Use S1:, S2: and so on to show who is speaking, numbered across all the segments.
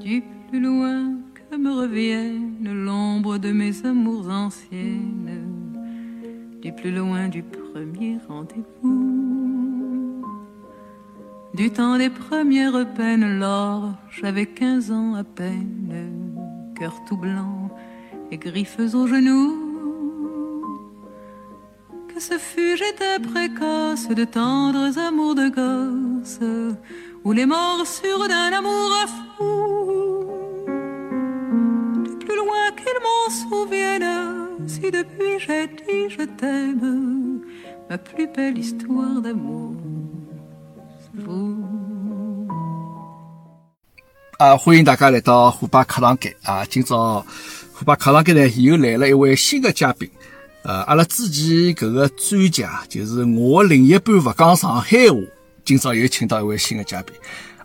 S1: Du plus loin que me revienne l'ombre de mes amours anciennes, du plus loin du premier rendez-vous, du temps des premières peines, lors j'avais quinze ans à peine, cœur tout blanc et griffes aux genoux. Que ce fut, j'étais précoce de tendres amours de gosse, ou les morsures d'un amour à fou. Theprettystwoldermove
S2: 啊，欢迎大家来到虎爸课堂间啊！今朝虎爸课堂间呢又来了一位新的嘉宾。呃，阿拉之前搿个专家就是我另一半勿讲上海话，今朝又请到一位新的嘉宾。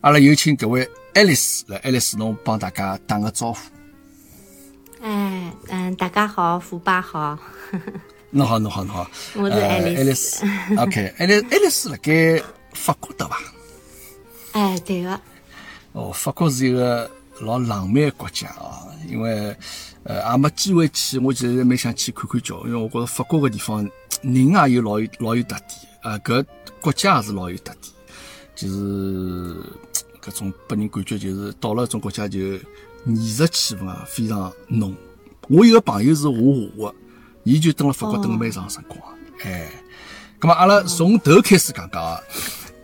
S2: 阿拉有请搿位爱丽丝来，爱丽丝侬帮大家打个招呼。
S3: 哎，嗯，大家好，虎爸好，
S2: 侬好，侬好，侬好，
S3: 我是
S2: 呃
S3: 爱丽丝
S2: 爱丽丝。OK，爱丽爱丽丝辣盖法国对伐？
S3: 哎，对个，
S2: 哦，法国是一个老浪漫的国家啊，因为呃也没机会去，我其实蛮想去看看叫，因为我觉着法国个地方人也有老有老有特点，啊，搿国家也是老有特点，就是搿种拨人感觉就是到了搿种国家就艺术气氛啊非常浓。我有个朋友是画画的，伊就蹲辣法国蹲了蛮长辰光，哎，咁么阿拉从头开始讲讲啊。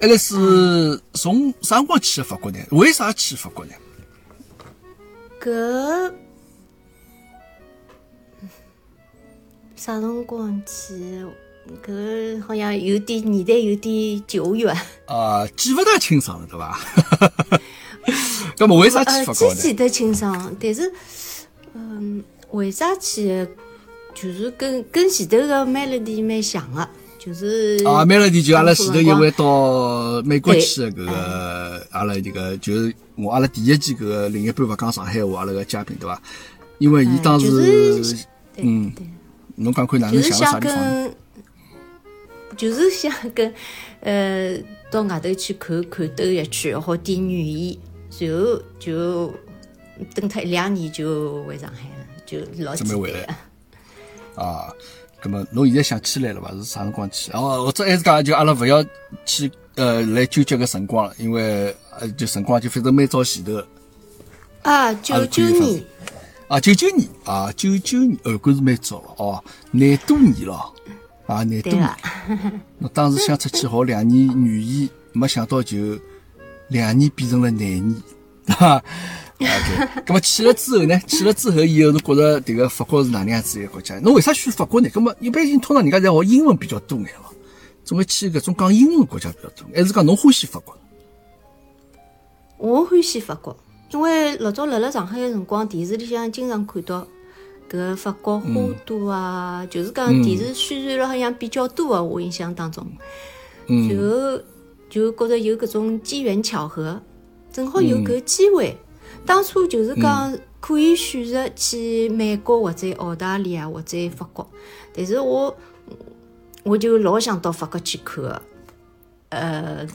S2: 阿拉是从啥辰光去的法国呢？为啥去法国呢？
S3: 搿啥辰光去？搿好像有点年代有点久远。
S2: 啊，记勿大清爽了，对伐？咁么为啥去
S3: 呃，
S2: 法国呢？
S3: 记记得清爽，但是，嗯，为啥去？就是跟跟前头个 melody 蛮像个，就是
S2: 啊，梅乐迪就阿拉前头一位到美国去的搿个，阿拉迭个就是我阿拉第一季搿个另一半勿讲上海话阿拉个嘉宾对伐？因为伊
S3: 哎
S2: 当时，嗯。侬讲看哪能
S3: 就是想
S2: 啥地方
S3: 就是想跟，呃，到外头去看看兜一圈，好点语言，然后就等他一两年就回上海了，就老简单
S2: 准备回来。啊，那么侬现在想起来了伐？是啥辰光去？哦，或者还是讲就阿拉勿要去呃来纠结个辰光了，因为呃就辰光就反正蛮早前头的
S3: 啊，九九年，
S2: 啊，九九年啊，九九年，哦，搿是蛮早了哦，廿多年了啊，廿多年侬当时想出去学两年语言，没想到就两年变成了廿年，哈。OK，咁么去了之后呢？去了之后以后，侬觉着迭个法国是哪能样子一个国家？侬为啥选法国呢？那么一般性通常人家侪学英文比较多眼咯，总归去搿种讲英文的国家比较多，还是讲侬欢喜法国？
S3: 我欢喜法国，因为老早辣辣上海个辰光，电视里向经常看到搿法国花都啊，就是讲电视宣传了好像比较多啊，我印象当中。
S2: 嗯
S3: 然后就觉着有搿种机缘巧合，正好有搿机会。当初就是讲可以选择去美国或者澳大利亚或者法国，但是我我就老想到法国去看个。呃，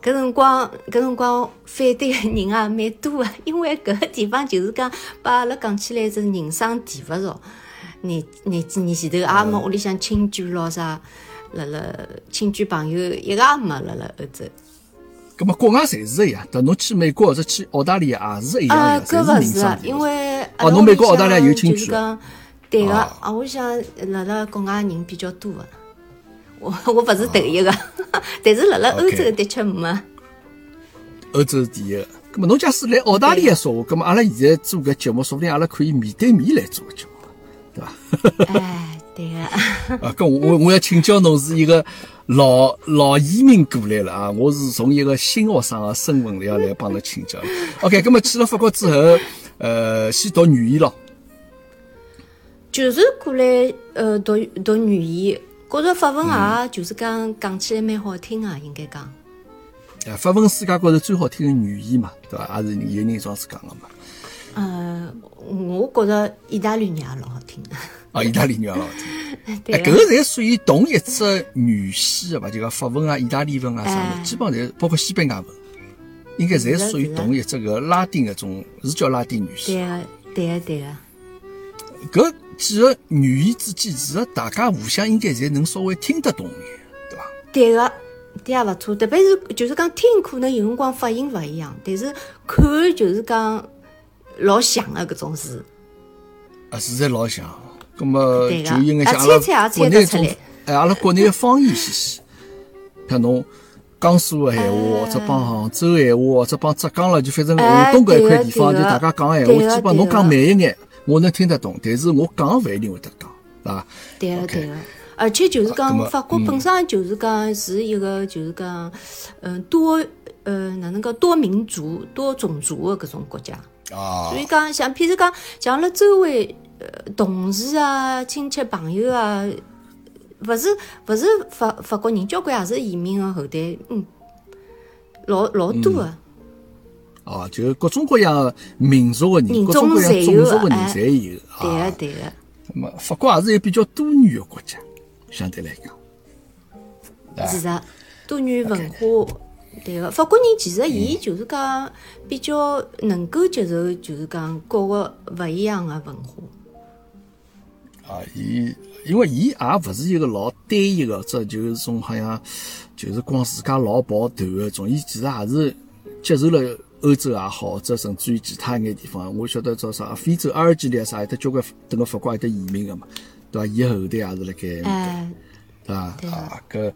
S3: 搿辰光搿辰光反对个人也蛮多个，因为搿个地方就是讲把阿拉讲起来是人生地不熟。廿廿几年前头也没屋里向亲眷咯啥，辣辣亲眷朋友一个也没辣辣欧洲。
S2: 咁么国外侪是一样，但侬去美国或者去澳大利亚也是一样
S3: 啊，
S2: 的，
S3: 搿
S2: 侪
S3: 勿是啊，
S2: 是人生
S3: 因为
S2: 哦侬美国澳大利亚有亲眷
S3: 就是讲，对个，
S2: 啊
S3: 啊，我想辣辣国外人比较多 个，我我勿是头一个，但是辣辣欧洲的确没。
S2: 欧洲是第一个。咁么侬假使来澳大利亚说话，咁么阿拉现在做搿节目，说不定阿拉可以面对面来做个节目，对伐？
S3: 哎，对个，
S2: 啊，搿我我我要请教侬是一个老老移民过来了啊，我是从一个新学生的身份要来帮侬请教。OK，咁么去了法国之后，呃，先读语言咯。
S3: 就是过来呃读读语言，觉着法文也就是讲讲起来蛮好听啊，应该讲。
S2: 呃，法文世界高头最好听的语言嘛，对伐？也是有人这样子讲的嘛。
S3: 呃，我觉着意大利语也老好听的。
S2: 啊，意大利语也老好听。哎，搿个侪属于同一只语系个伐？就讲法文啊、意大利文啊啥的，
S3: 哎
S2: 基本上侪包括西班牙文，应该侪属于同一只个拉丁搿种，是叫拉丁语系。
S3: 对个，对个，对个。
S2: 搿几个语言之间，其实大家互相应该侪能稍微听得懂眼，对伐？
S3: 对个，对也勿错。特别是就是讲听，可能有辰光发音勿一样，但是看就是讲老像个搿种字。
S2: 啊，实在老像。葛么就应该像
S3: 啊
S2: 阿拉国内种哎，阿拉国内个方言嘻嘻，像侬江苏个闲话，或者帮杭州闲话，或者帮浙江了，就反正
S3: 哎
S2: 华东搿一块地方，就大家讲个闲话，基本侬讲慢一眼，我能听得懂，但是我讲勿一定会得讲，对伐？
S3: 对个对个，而且就是讲法国本身就是讲是一个就是讲嗯多呃哪能讲多民族多种族的搿种国家，
S2: 啊。
S3: 所以讲像譬如讲像阿拉周围呃同事啊亲戚朋友啊，勿是勿是法法国人，交关也是移民的后代，嗯，老老多个。
S2: 哦，就各种各样民族个人，
S3: 人
S2: 各种各样
S3: 种
S2: 族个人
S3: 哎
S2: 侪有
S3: 对个
S2: 啊。
S3: 对个。
S2: 那么法国也是一个比较多元的国家，相对来讲。啊
S3: 是的，多元文化，对个。法国人其实伊
S2: 嗯
S3: 就是讲比较能够接受，就是讲各个勿一样的文化。
S2: 啊，伊因为伊也勿是一个老单一个，这就是种好像就是光自家老抱团个种，伊其实也是接受了欧洲也好，或者甚至于其他一眼地方。我晓得叫啥非洲阿尔及利亚啥，有得交关等个法国有得移民个嘛，对伐？伊后代也是辣盖啊，搿，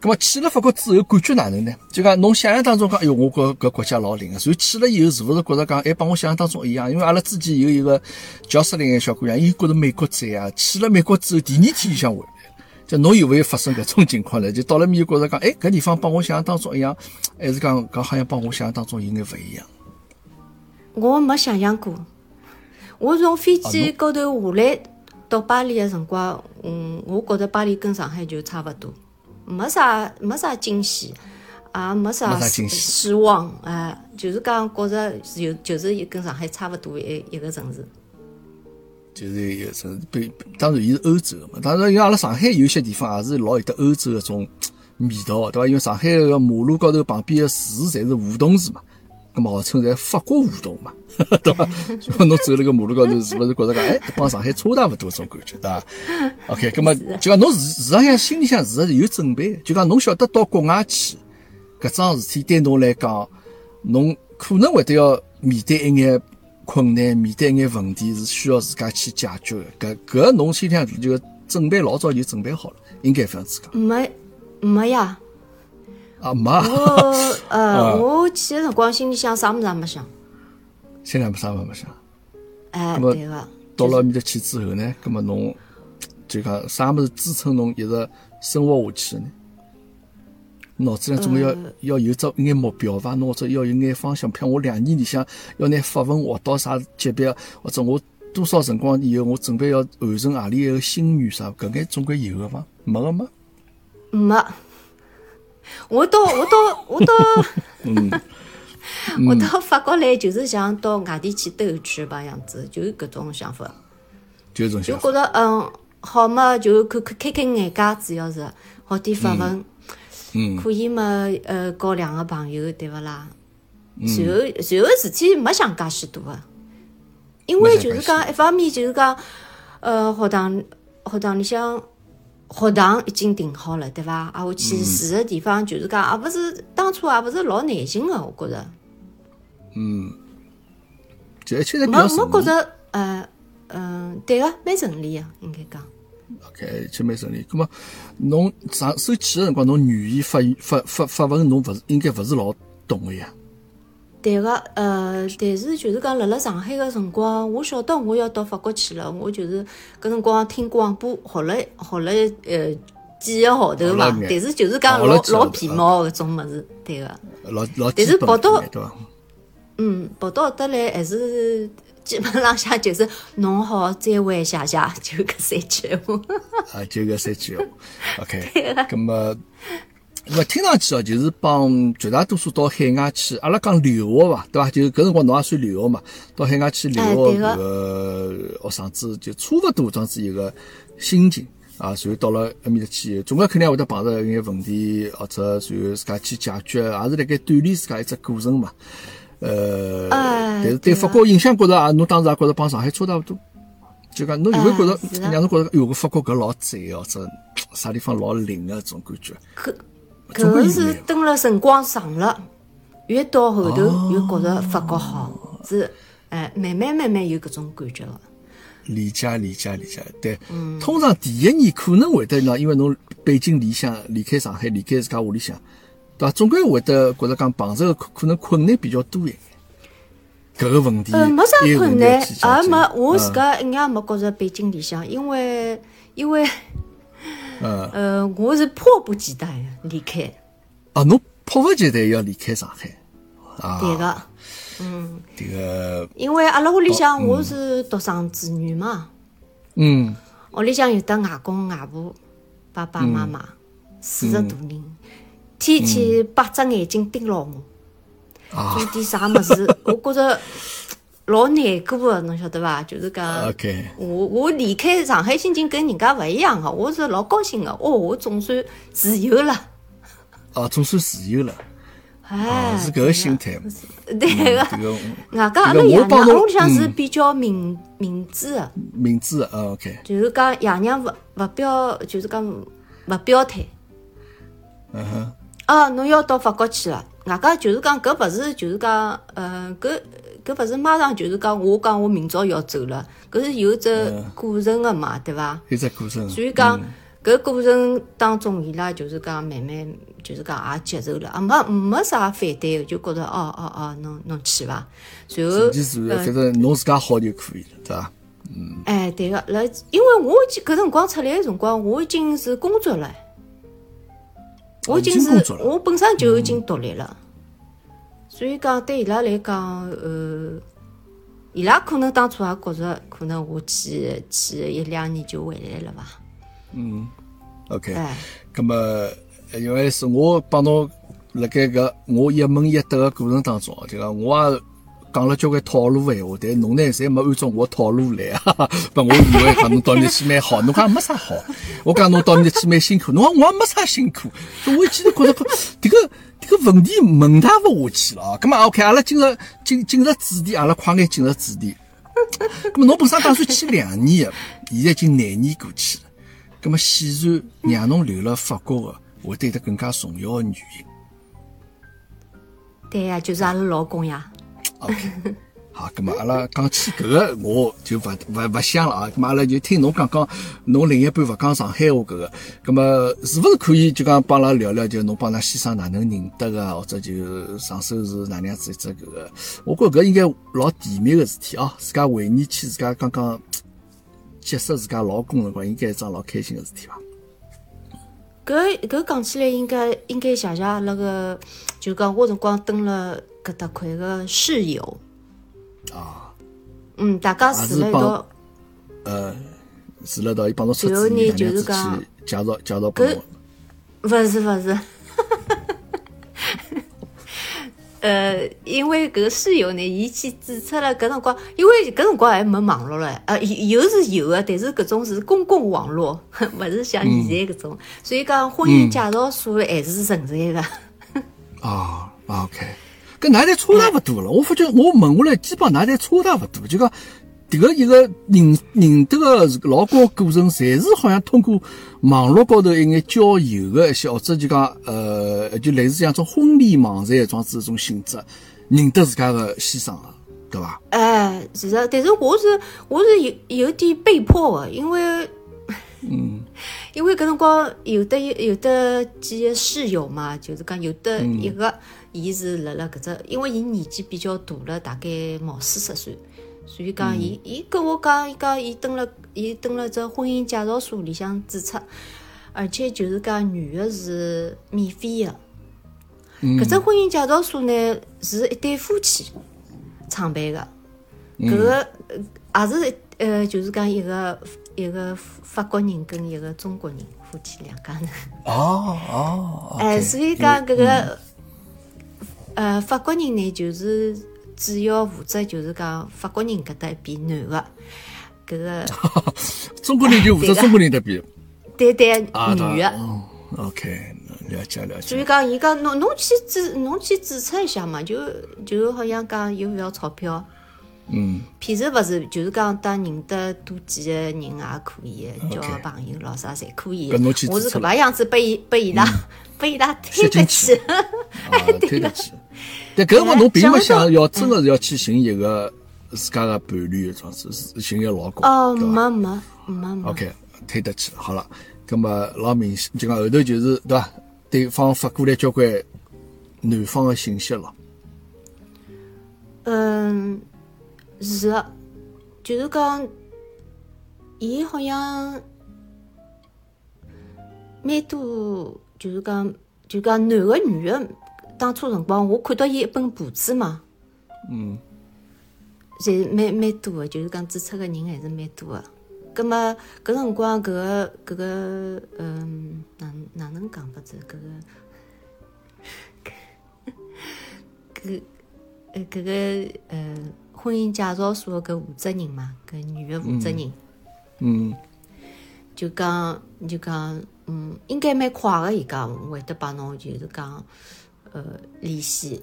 S2: 葛么去了法国之后，感觉哪能呢？就讲侬想象当中讲，哎哟，我搿搿国家老灵个，所以去了以后，是勿是觉着讲，哎，帮我想象当中一样？因为阿拉之前有一个叫十零个小姑娘，伊觉着美国赞啊，去了美国之后，第二天就想回来。就侬有没有发生搿种情况呢？就到了面觉着讲，哎，搿地方帮我想象当中一样，还是讲搿好像帮我想象当中有眼勿一样？
S3: 我没想象过。我从飞
S2: 啊
S3: 机高头下来到巴黎的辰光，嗯，我觉着巴黎跟上海就差勿多，没啥没啥惊喜，也没啥
S2: 没啥惊喜
S3: 失望，哎、就是讲觉着就就是跟上海差勿多一一个城市。
S2: 就是有种比，当然伊是欧洲的嘛。当然，因为阿拉上海有些地方也是老有得欧洲搿种味道的，对伐？因为上海个马路高头旁边个树侪是梧桐树嘛，咁么号称在法国梧桐嘛，对伐？侬走辣个马路高头，是勿是觉着讲，哎，帮上海差大勿多种感觉，对伐？OK，咁么就讲侬事实上向心里向是是有准备的，就讲侬晓得到国外去，搿桩事体对侬来讲，侬可能会得要面对一眼困难，面对一眼问题是需要自家去解决的。搿搿侬心里向就准备老早就准备好了，应该搿样子讲
S3: 没没呀，
S2: 啊，没啊，
S3: 我呃，我去的辰光心里想啥物事也没想，
S2: 现在没啥没没想。
S3: 哎，对个，
S2: 到了埃面搭去之后呢，葛么侬就讲啥物事支撑侬一直生活下去呢？脑子里总归要、要有只一眼目标伐？侬或者要有眼方向。譬如我两年里向要拿法文学到啥级别，或者我多少辰光以后我准备要完成何里一个心愿啥，搿眼总归有个伐？没个吗？
S3: 没。我到我到我到
S2: 嗯，
S3: 我到法国来，就是想到外地去兜一圈吧样子，就是搿种想法。
S2: 就种想法。
S3: 就觉着嗯，好嘛，就看看开开眼界，主要是学点法文，
S2: 嗯。
S3: 可以嘛，呃，交两个朋友，对勿啦？
S2: 嗯。
S3: 随后随后事体没想介许多个，因为就是讲一方面就是讲，呃，学堂学堂里向学堂已经定好了，对伐？啊，我
S2: 嗯
S3: 去住个地方就是讲，也勿是当初也勿是老难寻个，我觉着。
S2: 嗯，就一切侪比较。
S3: 觉着，呃，嗯，对个，蛮顺利个，应该讲。
S2: OK，一切蛮顺利。咁么，侬上手去个辰光，侬语言法语法法法文，侬勿是应该勿是老懂个呀？
S3: 对个，呃，但是就是讲，辣辣上海个辰光，我晓得我要到法国去了，我就是搿辰光听广播学了学了呃几个号头
S2: 学了眼，
S3: 伐但是就是讲老老皮毛搿种物事，对个，
S2: 老老
S3: 但是跑到？嗯，跑到得来还是基本浪向就是侬好，再会，谢谢，就搿三句话。
S2: 啊，就搿三句。OK。对个，咁么听上去哦，就是帮绝大多数到海外去，阿拉讲留学伐，对伐？就搿辰光侬也算留学嘛，到海外去留学搿个学生子就差勿多这样子一个心情。啊，随后到了埃面搭去，总归肯定会得碰着一眼问题，或者随后自家去解决，也是辣盖锻炼自家一只过程嘛。呃，
S3: 哎
S2: 但是对法国印象觉着啊，侬当时也觉着帮上海差差勿多。就讲侬有没有觉着让侬觉着，哟，搿法国搿老赞哦，这啥地方老灵个种感觉。
S3: 搿个是
S2: 的
S3: 等了辰光长了，越到后头
S2: 哦
S3: 越觉着法国好，是哎，慢慢慢慢有搿种感觉了。
S2: 理解理解理解，对。
S3: 嗯
S2: 通常第一年可能会得呢，因为侬背井离乡，离开上海，离开自家屋里向，对伐？总归会得觉着讲碰着可可能困难比较多一眼。搿个问题，
S3: 呃，没啥困难也没我
S2: 嗯
S3: 自家一眼没觉着背井离乡，因为因为
S2: 嗯
S3: 呃，我是迫不及待的离开，
S2: 啊，侬迫不及待要离开上海？啊。
S3: 对个，嗯。
S2: 这个，
S3: 因为阿拉屋里向我是独生子女嘛，
S2: 嗯。
S3: 屋里向有得外公外婆、爸爸妈妈四十大人，天天八只眼睛盯牢我，
S2: 啊。
S3: 做点啥么子，我觉着老难过个，侬晓得伐？就是讲。我我离开上海心情跟人家勿一样个，我是老高兴个。哦，我总算自由了，
S2: 啊，总算自由了，
S3: 哎
S2: 啊，，是搿个心态。
S3: 对个。
S2: 这个
S3: 外加阿拉爷娘，屋里向是
S2: 嗯
S3: 比较明明智个，
S2: 明智啊，OK，
S3: 就是讲爷娘勿勿表，就是讲勿表态。
S2: 嗯哼，
S3: 啊，侬要到法国去了，外加就是讲搿勿是就是讲，呃，搿搿勿是马上就是讲我讲我明朝要走了，搿是有只过程个嘛，对伐？
S2: 有只过程。
S3: 所以讲，搿过程当中，伊拉就是讲慢慢就是讲也接受了，啊没没啥反对的，就觉着哦哦哦，侬侬去伐？随后
S2: 反正侬自家好就可以了，对伐？
S3: 嗯哎对个，辣因为我已经搿辰光出来个辰光，我已经是工作了，我已经是我本身就已经独立了，所以讲对伊拉来讲，呃。伊拉可能当初也觉着，可能我去去一两年就回来了吧。
S2: 嗯？OK，
S3: 哎，
S2: 咁么，呃因为是我帮侬辣盖搿我一问一答个过程当中，就讲我也讲了交关套路个闲话，但侬呢侪没按照我套路来啊！不，我以为讲侬到面去蛮好，侬讲没啥好。我讲侬到面去蛮辛苦，侬讲我也没啥辛苦。我一记头觉着搿迭个迭个问题问他勿下去了啊！咁么 OK，阿拉进入进进入主题，阿拉快眼进入主题。咁么侬本身打算去两年个，现在已经廿年过去了。咁么显然让侬留辣法国个，会得有更加重要个原因。
S3: 对呀、就是阿拉老公呀。
S2: OK，好，咁么阿拉讲起搿个，我就勿勿勿想了啊。咁么阿拉就听侬讲讲，侬另一半勿讲上海话搿个，咁么是勿是可以就讲帮阿拉聊聊，就侬帮阿拉先生哪能认得个，或者就上手是哪能样子一只搿个？我觉搿应该老甜蜜个事体啊！自家回忆起自家刚刚结识自家老公个辰光，应该是桩老开心个事体伐？
S3: 搿搿讲起来应该应该谢谢阿拉个，就讲我辰光蹲了搿搭块个室友。
S2: 啊，
S3: 嗯，大家住辣一道，
S2: 呃，住辣一道，伊帮侬出
S3: 然后呢
S2: 主意，
S3: 就是讲
S2: 去介绍介绍拨
S3: 搿？勿是勿是。呃，因为搿个室友呢，伊去注册了搿辰光，因为搿辰光还没网络了，呃，有是有的，但是搿种是公共网络，勿是像现在搿种，所以讲婚姻介绍所还是存在的。
S2: 啊，OK，搿㑚侪差大勿多了。我发觉我问下来，基本上㑚侪差大勿多，就讲迭个一个认认得个老高过程，侪是好像通过网络高头一眼交友个一些，或者就讲呃，就类似像种婚礼网站一种子种性质，认得自家个先生个，对伐？
S3: 哎，是的，但是我是我是有有点被迫的，因为，嗯，因为搿辰光有的有的几个室友嘛，就是讲有的一个，伊是辣辣搿只，因为伊年纪比较大了，大概毛四十岁，所以讲伊伊跟我讲，伊讲伊登了伊登了只婚姻介绍所里向注册，而且就是讲女的是免费的。搿只婚姻介绍所呢是一对夫妻创办的，搿个呃也是呃，就是讲一个一个法国人跟一个中国人夫妻两家人，
S2: 哦哦，
S3: 哎，所以讲搿个呃法国人呢，就是主要负责就是讲法国人搿搭一边男个，搿个
S2: 中国人就负责中国人那边，
S3: 对对，女的。
S2: 嗯，OK，了解了解。
S3: 所以讲，伊讲侬侬去注侬去注册一下嘛，就就好像讲又勿要钞票。
S2: 嗯，
S3: 譬如勿是，就是讲当认得多几个人也可以的，交
S2: OK
S3: 朋友咾啥侪可以。我是搿把样子被伊被伊拉被伊拉推
S2: 塞进
S3: 得去
S2: 去。啊，推得去。但搿辰光侬并没
S3: 想
S2: 想要真个是要去寻一个自家个伴侣，这样子是寻一个老公，
S3: 哦，没没没没。
S2: ？OK，推得起。好了，葛么老明显，就讲后头就是对伐？对方发过来交关男方个信息了。
S3: 嗯，是的，就是讲，伊好像蛮多，就是讲，就讲男个女个，当初辰光我看到伊一本簿子嘛，
S2: 嗯，
S3: 侪蛮蛮多个，就是讲注册个人还是蛮多个。葛么搿辰光搿个搿个嗯，哪哪能讲法子？搿个 搿呃搿个呃婚姻介绍所搿负责人嘛，搿女个负责人。
S2: 嗯
S3: 就讲就讲，嗯，应该蛮快个，伊讲会得帮侬就是讲，呃，联系。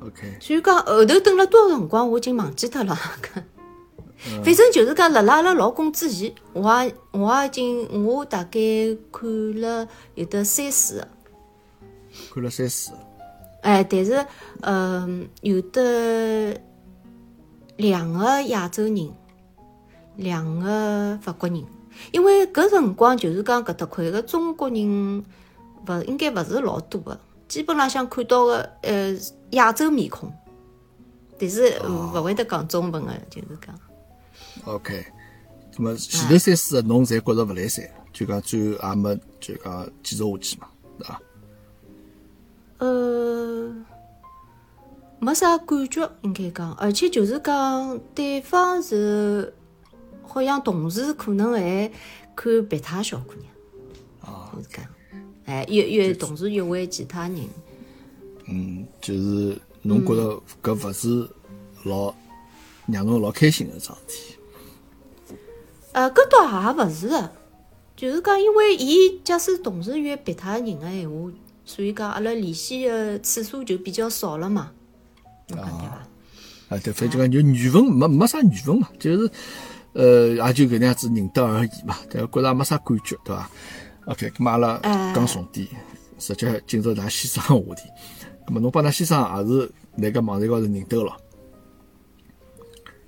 S2: ，OK，
S3: 所以讲后头等了多少辰光，我已经忘记脱了。反正就是讲，辣辣阿拉老公之前，我也我也已经我大概看了有的三四个，
S2: 看了三四。
S3: 哎，但是嗯、有的两个亚洲人，两个法国人，因为搿辰光就是讲搿搭块个中国人勿应该勿是老多个，基本浪向看到个呃亚洲面孔，但是呃勿会得讲中文个，就是讲。
S2: OK，那么前头三四个侬侪觉着勿来三，就讲最后也没就讲继续下去嘛，对伐？
S3: 呃，没啥感觉，应该讲，而且就是讲对方是好像同时可能还看别他小姑娘，
S2: 啊
S3: 就是讲，哎，约约同时约会其他人，
S2: 嗯，就是侬觉着搿勿是老让侬老开心个桩事体。
S3: 呃，搿倒也勿是的，就是讲，因为伊假使同时约别他人个闲话，所以讲阿拉联系个次数就比较少了嘛，侬讲对伐？
S2: 啊，对，反正讲就缘分没没啥缘分嘛，就是呃，也就搿能样子认得而已嘛，但觉着也没啥感觉，对伐？OK，咁么阿拉
S3: 哎
S2: 讲重点，直接进入㑚先生个话题。咁么侬帮㑚先生也是辣搿网站高头认得个咯？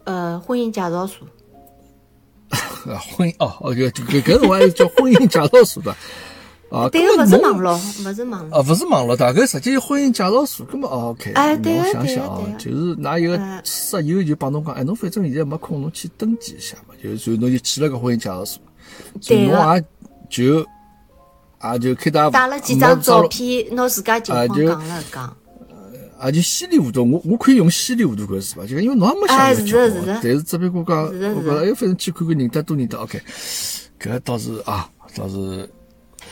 S3: 呃，婚姻介绍所，
S2: 啊，婚姻哦，哦，搿搿搿辰光还叫婚姻介绍所的啊，
S3: 对个，勿是网络，勿是网络。
S2: 啊，勿是网络大概实际是婚姻介绍所。咁么哦，OK，
S3: 哎对
S2: 想想啊就是㑚有个
S3: 哎
S2: 室友就帮侬讲，哎，侬反正现在没空，侬去登记一下嘛，就所以侬就去了个婚姻介绍所，所以
S3: 对
S2: 侬也就也就开大
S3: 带了几张照，片，拿自家情况讲了讲。
S2: 啊就稀里糊涂，我我可以用稀里糊涂搿词伐？就讲因为侬也没想
S3: 哎
S2: 要结婚
S3: 是的是的
S2: 但是只不过讲，
S3: 是的
S2: 我觉着哎，反正去看看认得多认得，OK，搿倒是啊，倒是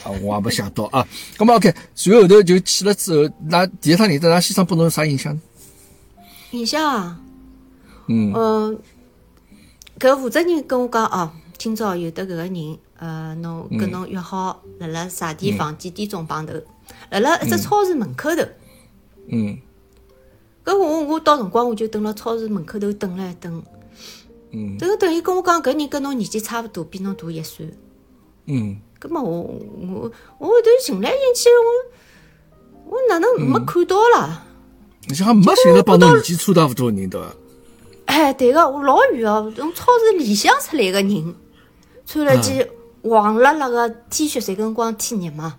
S2: 啊，我也没想到啊。咁么 OK，随后头就去了之后，那第一趟认得，那先生拨侬有啥印象呢？
S3: 印象啊，
S2: 嗯
S3: 嗯，搿负责人跟我讲哦，今朝有得搿个人，呃，侬跟侬约好，辣辣啥地方几点钟碰头，辣辣一只超市门口头。
S2: 嗯。
S3: 搿我我到辰光我就等辣超市门口头等了一等，
S2: 嗯。
S3: 等等伊跟我讲搿人跟侬年纪差勿多，比侬大一岁。
S2: 嗯。
S3: 葛末我我我后头寻来寻去，我我哪能没看到啦？
S2: 你想没寻着帮侬年纪差大勿多个人对伐？
S3: 哎，对个，我老远哦，从超市里向出来个人，穿了件黄辣辣个 T 恤，侪辰光天热嘛，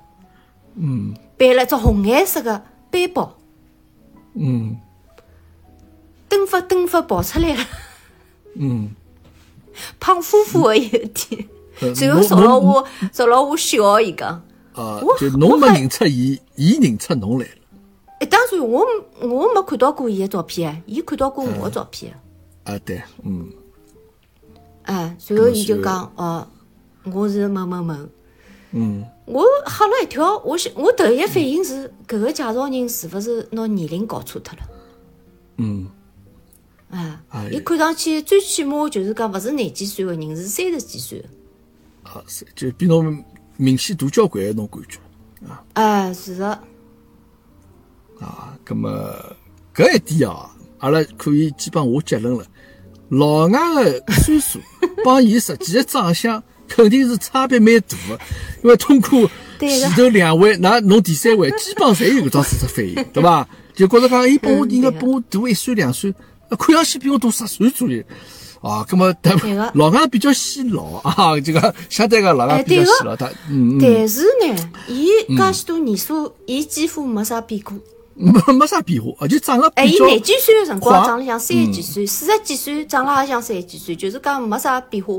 S2: 嗯。
S3: 背了只红颜色个背包，
S2: 嗯。
S3: 蹬发蹬发跑出来了，
S2: 嗯，
S3: 胖乎乎个有点，
S2: 呃
S3: 然后朝牢我朝牢我笑，伊讲，
S2: 啊，就侬没认出伊，伊认出侬来了。
S3: 哎，当然我我没看到过伊个照片，伊看到过我个照片。
S2: 啊，对，嗯。
S3: 哎，随后伊就讲哦，我是某某某。
S2: 嗯
S3: 我吓了一跳，我想我头一反应是搿个介绍人是勿是拿年龄搞错脱了？
S2: 嗯
S3: 哎
S2: 哎，
S3: 伊看上去最起码就是讲勿是廿几岁个人，是三十几岁的。
S2: 啊，是就比侬明显大交关，侬感觉
S3: 哎，是的，
S2: 啊？咁么搿一点啊，阿拉可以基本下结论了。老外个岁数帮伊实际个长相肯定是差别蛮大的，因为通过前头两位，那侬第三位，基本上侪有搿种事实反应，对伐？就觉着讲，伊比我
S3: 嗯
S2: 应该比我大一岁两岁，呃看上去比我大十岁左右。啊，咁么，但
S3: 对的
S2: 老外比较显老啊，这个相对个老外比较显老，他嗯嗯，
S3: 但是呢，伊介许多年数，伊几乎没啥变过。
S2: 没 没啥变化，而且长得
S3: 哎，伊廿几岁的辰光长得像三十几岁，四十几岁长了也像三十几岁，就是讲没啥变化。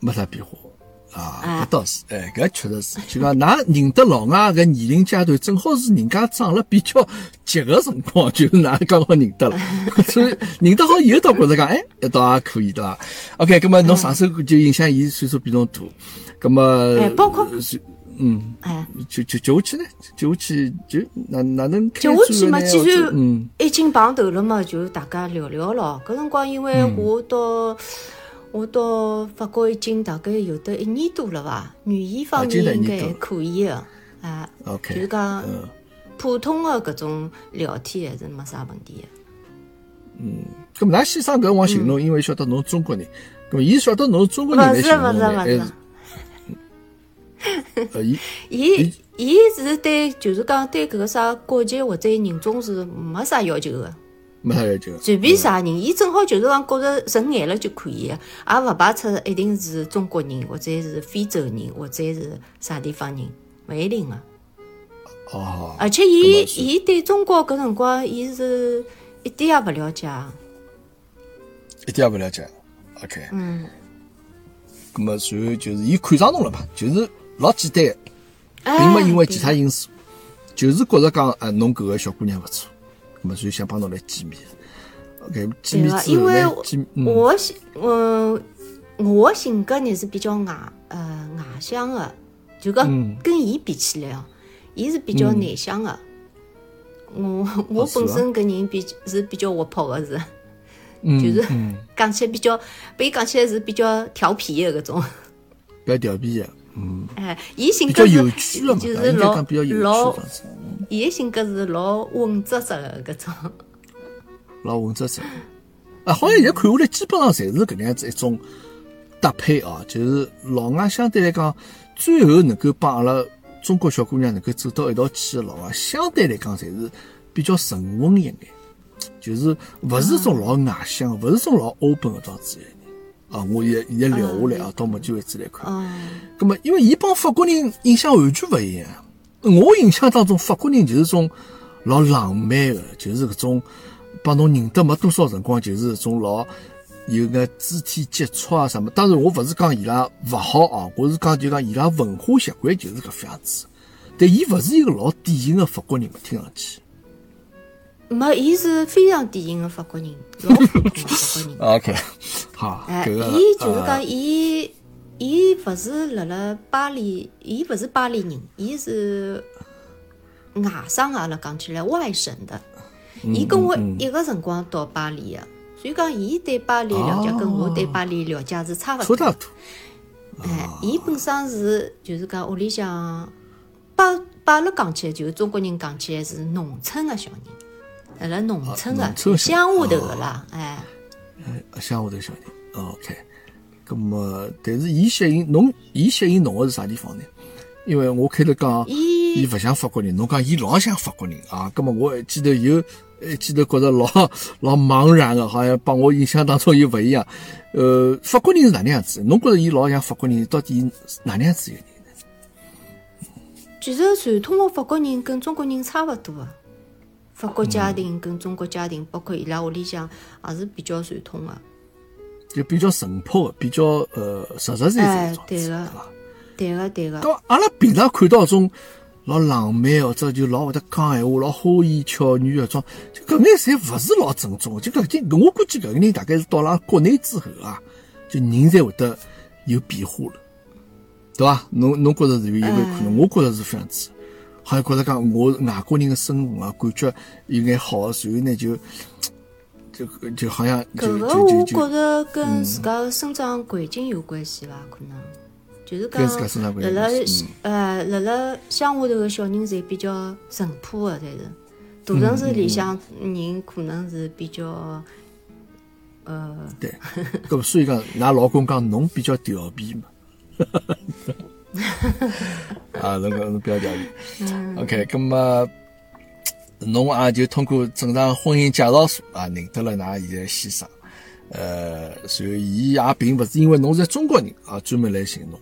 S2: 没啥变化啊，
S3: 哎
S2: 搿倒是，哎，搿确实是，就讲㑚认得老外搿年龄阶段，正好是人家长了比较急个辰光，就是㑚刚好认得了，所以认得好以后倒觉着讲，哎，一倒也可以对伐？OK，葛么侬上手就影响伊岁数比侬大，葛么
S3: 哎包括
S2: 嗯，
S3: 哎，
S2: 就就接下去呢，接下去就哪哪能开
S3: 接下去嘛，既然
S2: 嗯。
S3: 已经碰头了嘛，就大家聊聊咯。搿辰光因为
S2: 嗯。
S3: 我到我到法国已经大概有得一年多了伐，语言方面应该还可以的，啊
S2: ，OK，
S3: 就是讲
S2: 嗯
S3: 普通的搿种聊天还是没啥问题的。
S2: 咁么，㑚先生搿辰光寻侬，因为晓得侬中国人，伊晓得侬是中国人来
S3: 勿是
S2: 寻侬呢，
S3: 勿是勿是
S2: 还是，呃，伊
S3: 伊伊是对，就是讲对搿个啥国籍或者人种是没啥要求的。
S2: 没啥要求。
S3: 随便啥人，伊正好就是讲觉着顺眼了就可以的，也勿排斥一定是中国人，或者是非洲人，或者是啥地方人，勿一定个。
S2: 哦，
S3: 而且伊伊对中国搿辰光，伊是一点也勿了解。
S2: 一点也勿了解。OK，
S3: 嗯，
S2: 咁么随后就是伊看上侬了嘛，就是老简单的，
S3: 哎
S2: 并没因为其他因素，就是觉着讲，啊，侬搿个小姑娘勿错，咁么所以想帮侬来见面。OK，见面
S3: 对个，因为
S2: 之后呢，见嗯
S3: 我性，嗯，我性格呢是比较外呃外向的，就讲
S2: 嗯
S3: 跟伊比起来哦，伊是比较内向的。我我本身搿人比是比较活泼的是。
S2: 嗯
S3: 就是
S2: 嗯，
S3: 讲起来比较，被伊讲起来是比较调皮的搿种。
S2: 比较调皮的，嗯，
S3: 哎，伊性
S2: 比较
S3: 格是
S2: 有趣的嘛，
S3: 就是
S2: 应该
S3: 老
S2: 讲比较有趣
S3: 伊的性格是老稳扎实的搿种。
S2: 老稳扎实。啊，好像现在看下来，基本上侪是搿能样子一种搭配啊，就是老外相对来讲，最后能够帮阿拉中国小姑娘能够走到一道去的老外，相对来讲侪是比较沉稳一眼，就是勿是种老外向，勿是种老 open 的桩子。啊，我现在现在聊下来啊，到目前为止来看，
S3: 哦，
S2: 咁么因为伊帮法国人印象完全勿一样。我印象当中，法国人就是种老浪漫的，就是搿种帮侬认得没多少辰光，就是搿种老有个肢体接触啊什么。当然，我勿是讲伊拉勿好啊，我是讲就讲伊拉文化习惯就是搿副样子。但伊勿是一个老典型的法国人嘛，听上去。
S3: 没，伊是非常典型的法国人，老普通的法国人。
S2: OK，好，
S3: 哎，伊就是
S2: 呃
S3: 讲，伊伊勿是辣辣巴黎，伊勿是巴黎人，伊是外省。阿拉讲起来，外省的。
S2: 嗯
S3: 伊跟我一个辰光到巴黎的，所以讲伊对巴黎了解跟我对巴黎了解是差勿多。哎，伊本身是就是讲屋里向，把把阿拉讲起来，就是中国人讲起来是农村的小人，辣辣农村的
S2: 啊农村小
S3: 乡下头个啦，哎。
S2: 乡下头小人。哦 OK，咁么，但是伊吸引侬，伊吸引侬个是啥地方呢？因为我开头讲，
S3: 伊
S2: 伊勿像法国人，侬讲伊老像法国人啊。咁么我一记头有，一记头觉着老 老茫然个，好像帮我印象当中又勿一样。呃，法国人是哪能样子？侬觉着伊老像法国人，到底哪能样子一个人？
S3: 其实传统的法国人跟中国人差勿多的，法国家庭跟中国家庭，包括伊拉屋里向也是比较传统的。
S2: 就比较淳朴个，比较呃实实在在
S3: 个？对个对个，
S2: 咁阿拉平常看到种老浪漫或者就老会得讲闲话、老花言巧语个种，就搿眼侪勿是老正宗个。就搿点，我估计搿个人大概是到了国内之后啊，就人才会得有变化了，对伐？侬侬觉着是有有没有可能？我觉着是这样子，好像觉着讲我外国人的生活啊，感觉有眼好，随后呢就 就就好像就
S3: 搿个
S2: 就就就
S3: 我觉着跟自家的生长环境有关系伐？可能。就是讲辣辣呃辣辣乡下头的小人侪比较淳朴的，侪是大城市里向人可能是比较呃
S2: 对，搿么所以讲，㑚老公讲侬比较调皮嘛。啊，侬讲侬比较调皮。OK，那么侬也就通过正常婚姻介绍所啊，认得了㑚现在先生。呃，然后伊也并勿是因为侬是中国人啊，专门来寻侬。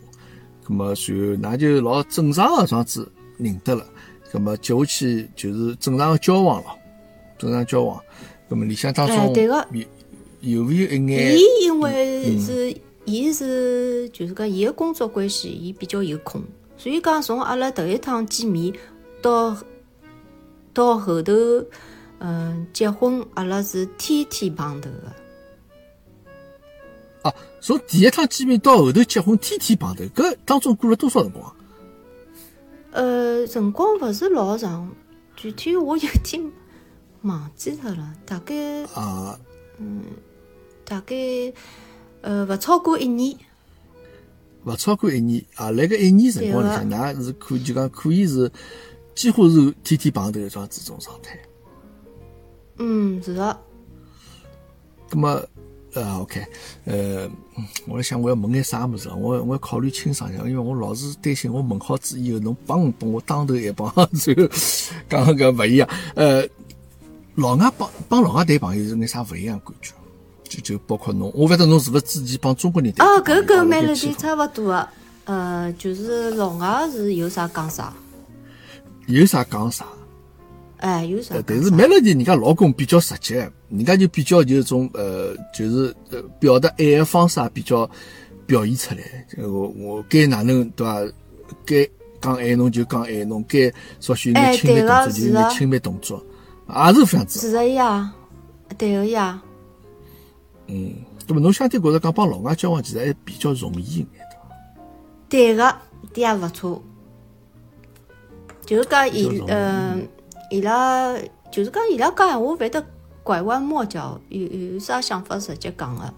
S2: 那么，然后㑚就老正常个这样子认得了。那么接下去就是正常个交往了，正常交往。那么里向当
S3: 哎
S2: 中有有没有一眼
S3: 伊因为是伊是就是讲伊个工作关系，伊比较有空，所以讲从阿拉头一趟见面到到后头，嗯，结婚阿拉是天天碰头个。
S2: 啊，从第一趟见面到后头结婚，天天碰头，搿当中过了多少辰光啊？
S3: 呃，辰光勿是老长，具体我有点忘记脱了，大概
S2: 啊，嗯
S3: 大概呃勿超过一年。
S2: 勿超过一年啊。辣盖一年辰光里向，
S3: 对
S2: 㑚是可以就讲可以是几乎是天天碰头搿样子种状态。
S3: 嗯，是的。
S2: 葛么，呃，OK，呃，嗯我辣想我要问眼啥物事啊？我我要考虑清爽一下，因为我老是担心我问好之以后，侬帮帮我当头一棒，最后讲搿勿一样。呃，老外帮帮老外谈朋友是眼啥勿一样感觉？就就包括侬，我勿晓得侬是勿是之前帮中国人谈
S3: 哦，搿搿
S2: 啊
S3: 蛮了
S2: 辣盖去
S3: 点差勿多个。呃，就是老外是有啥讲啥，
S2: 有啥讲啥。
S3: 哎，有啥。
S2: 但是 Melody 人家老公比较直接，人家就比较就是种呃，就是呃表达爱的方式也比较表现出来。就我我该哪能对伐？该讲爱侬就讲爱侬，该稍许有眼
S3: 哎
S2: 亲密动作就是有眼
S3: 是
S2: 亲密动作，也是这样子。
S3: 是个呀，对个呀。
S2: 嗯，那么侬相对觉着讲帮老外交往其实还比较容易一眼的。
S3: 对个，一点也勿错。就是讲伊
S2: 比较容易
S3: 呃，伊拉就是讲伊拉讲闲话勿会得拐弯抹角，有有啥想法直接讲个，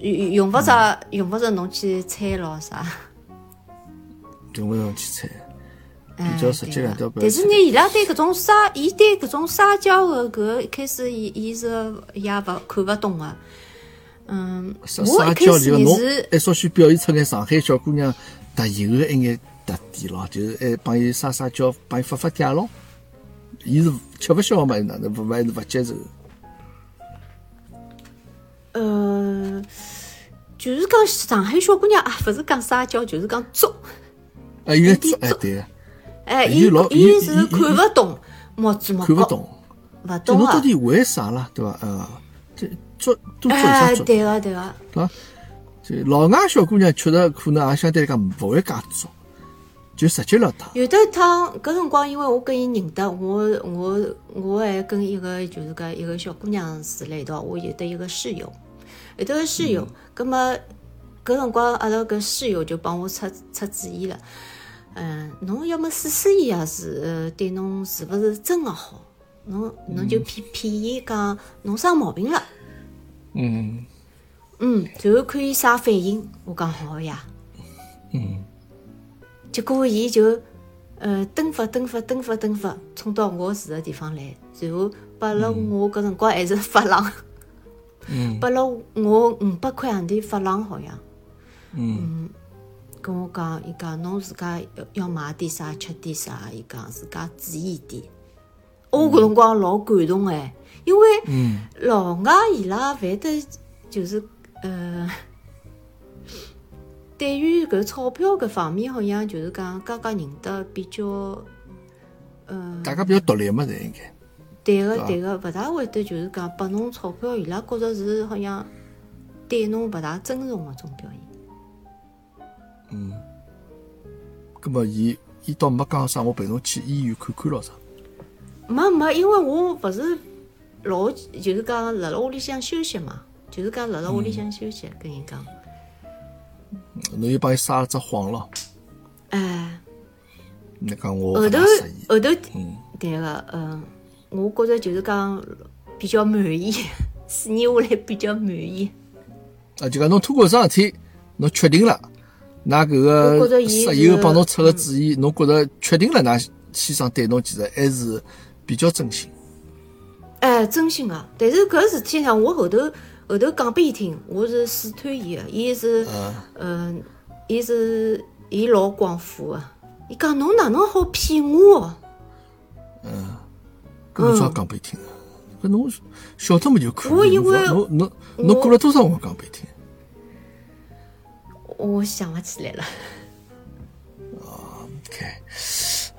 S3: 用用勿着用勿着侬去猜咯啥。
S2: 用勿着去猜，
S3: 哎
S2: 比较实际
S3: 对个
S2: 两条不要
S3: 但是呢，伊拉对搿种撒，伊对搿种撒娇个搿一开始伊伊是也勿看勿懂个。嗯，
S2: 撒
S3: 我一开
S2: 撒娇
S3: 始
S2: 就侬还稍许表现出眼上海小姑娘特有的一眼特点咯，就是还帮伊撒撒娇，帮伊发发嗲咯。伊是吃勿消嘛，哪能勿还是勿接受？
S3: 呃，就是讲上海小姑娘啊，勿是讲撒娇，就是讲作。
S2: 啊，有
S3: 点作
S2: 哎对，
S3: 哎，
S2: 伊老伊
S3: 是看勿懂，莫子
S2: 看勿懂，
S3: 勿懂啊。
S2: 侬到底为啥啦，对伐？呃，这做多做一
S3: 哎
S2: 下，做，
S3: 对个对个，
S2: 对伐？就老外小姑娘确实可能也相对来讲勿会介做，就直接了当。
S3: 有的趟搿辰光，因为我跟伊认得，我我我还跟一个就是讲一个小姑娘住辣一道，我有得一个室友，有得个室友，葛么搿辰光阿拉搿室友就帮我出出主意了，嗯，侬要么试试伊也是呃对侬是勿是真个好，侬侬就骗骗伊讲侬生毛病了，
S2: 嗯。
S3: 嗯，然后看伊啥反应，我讲好呀。
S2: 嗯，
S3: 结果伊就呃蹬发蹬发蹬发蹬发，冲到我住的地方来，然后拨了我搿辰光还是发廊，
S2: 嗯。
S3: 拨了我五百块洋钿发廊好像，
S2: 嗯
S3: 跟我讲，伊讲侬自家要要买点啥吃点啥，伊讲自家注意点。我搿辰光老感动哎，因为
S2: 嗯
S3: 老外伊拉勿会得就是呃，对于搿钞票搿方面，好像就是讲家家认得比较，呃，
S2: 大家比较独立嘛，侪应该。
S3: 对个
S2: 对
S3: 个，勿大会得就是讲拨侬钞票，伊拉觉着是好像对侬勿大尊重个种表现。
S2: 葛么伊伊倒没讲啥，我陪侬去医院看看咯啥。
S3: 没没，因为我勿是老就是讲辣辣屋里向休息嘛，就是讲辣辣屋里向休息，跟伊讲，
S2: 侬又帮伊撒了只谎咯。
S3: 哎。
S2: 你讲我
S3: 后头。后头
S2: 嗯
S3: 对个，嗯，我觉着就是讲比较满意，四年下来比较满意。
S2: 啊，就讲侬通过搿桩事体，侬确定了，㑚搿个室友帮侬出个主意，侬觉着确定了，㑚先生对侬其实还是比较真心。
S3: 哎，真心个。但是搿事体呢，我后头后头讲拨伊听，我是试探伊个，伊是，嗯，伊是伊老光火个。伊讲侬哪能好骗我哦？
S2: 搿侬早讲拨伊听啊，搿侬晓得么就可以。
S3: 我因为
S2: 侬侬侬过了多少辰光讲拨伊听？
S3: 我想勿起来了。
S2: OK，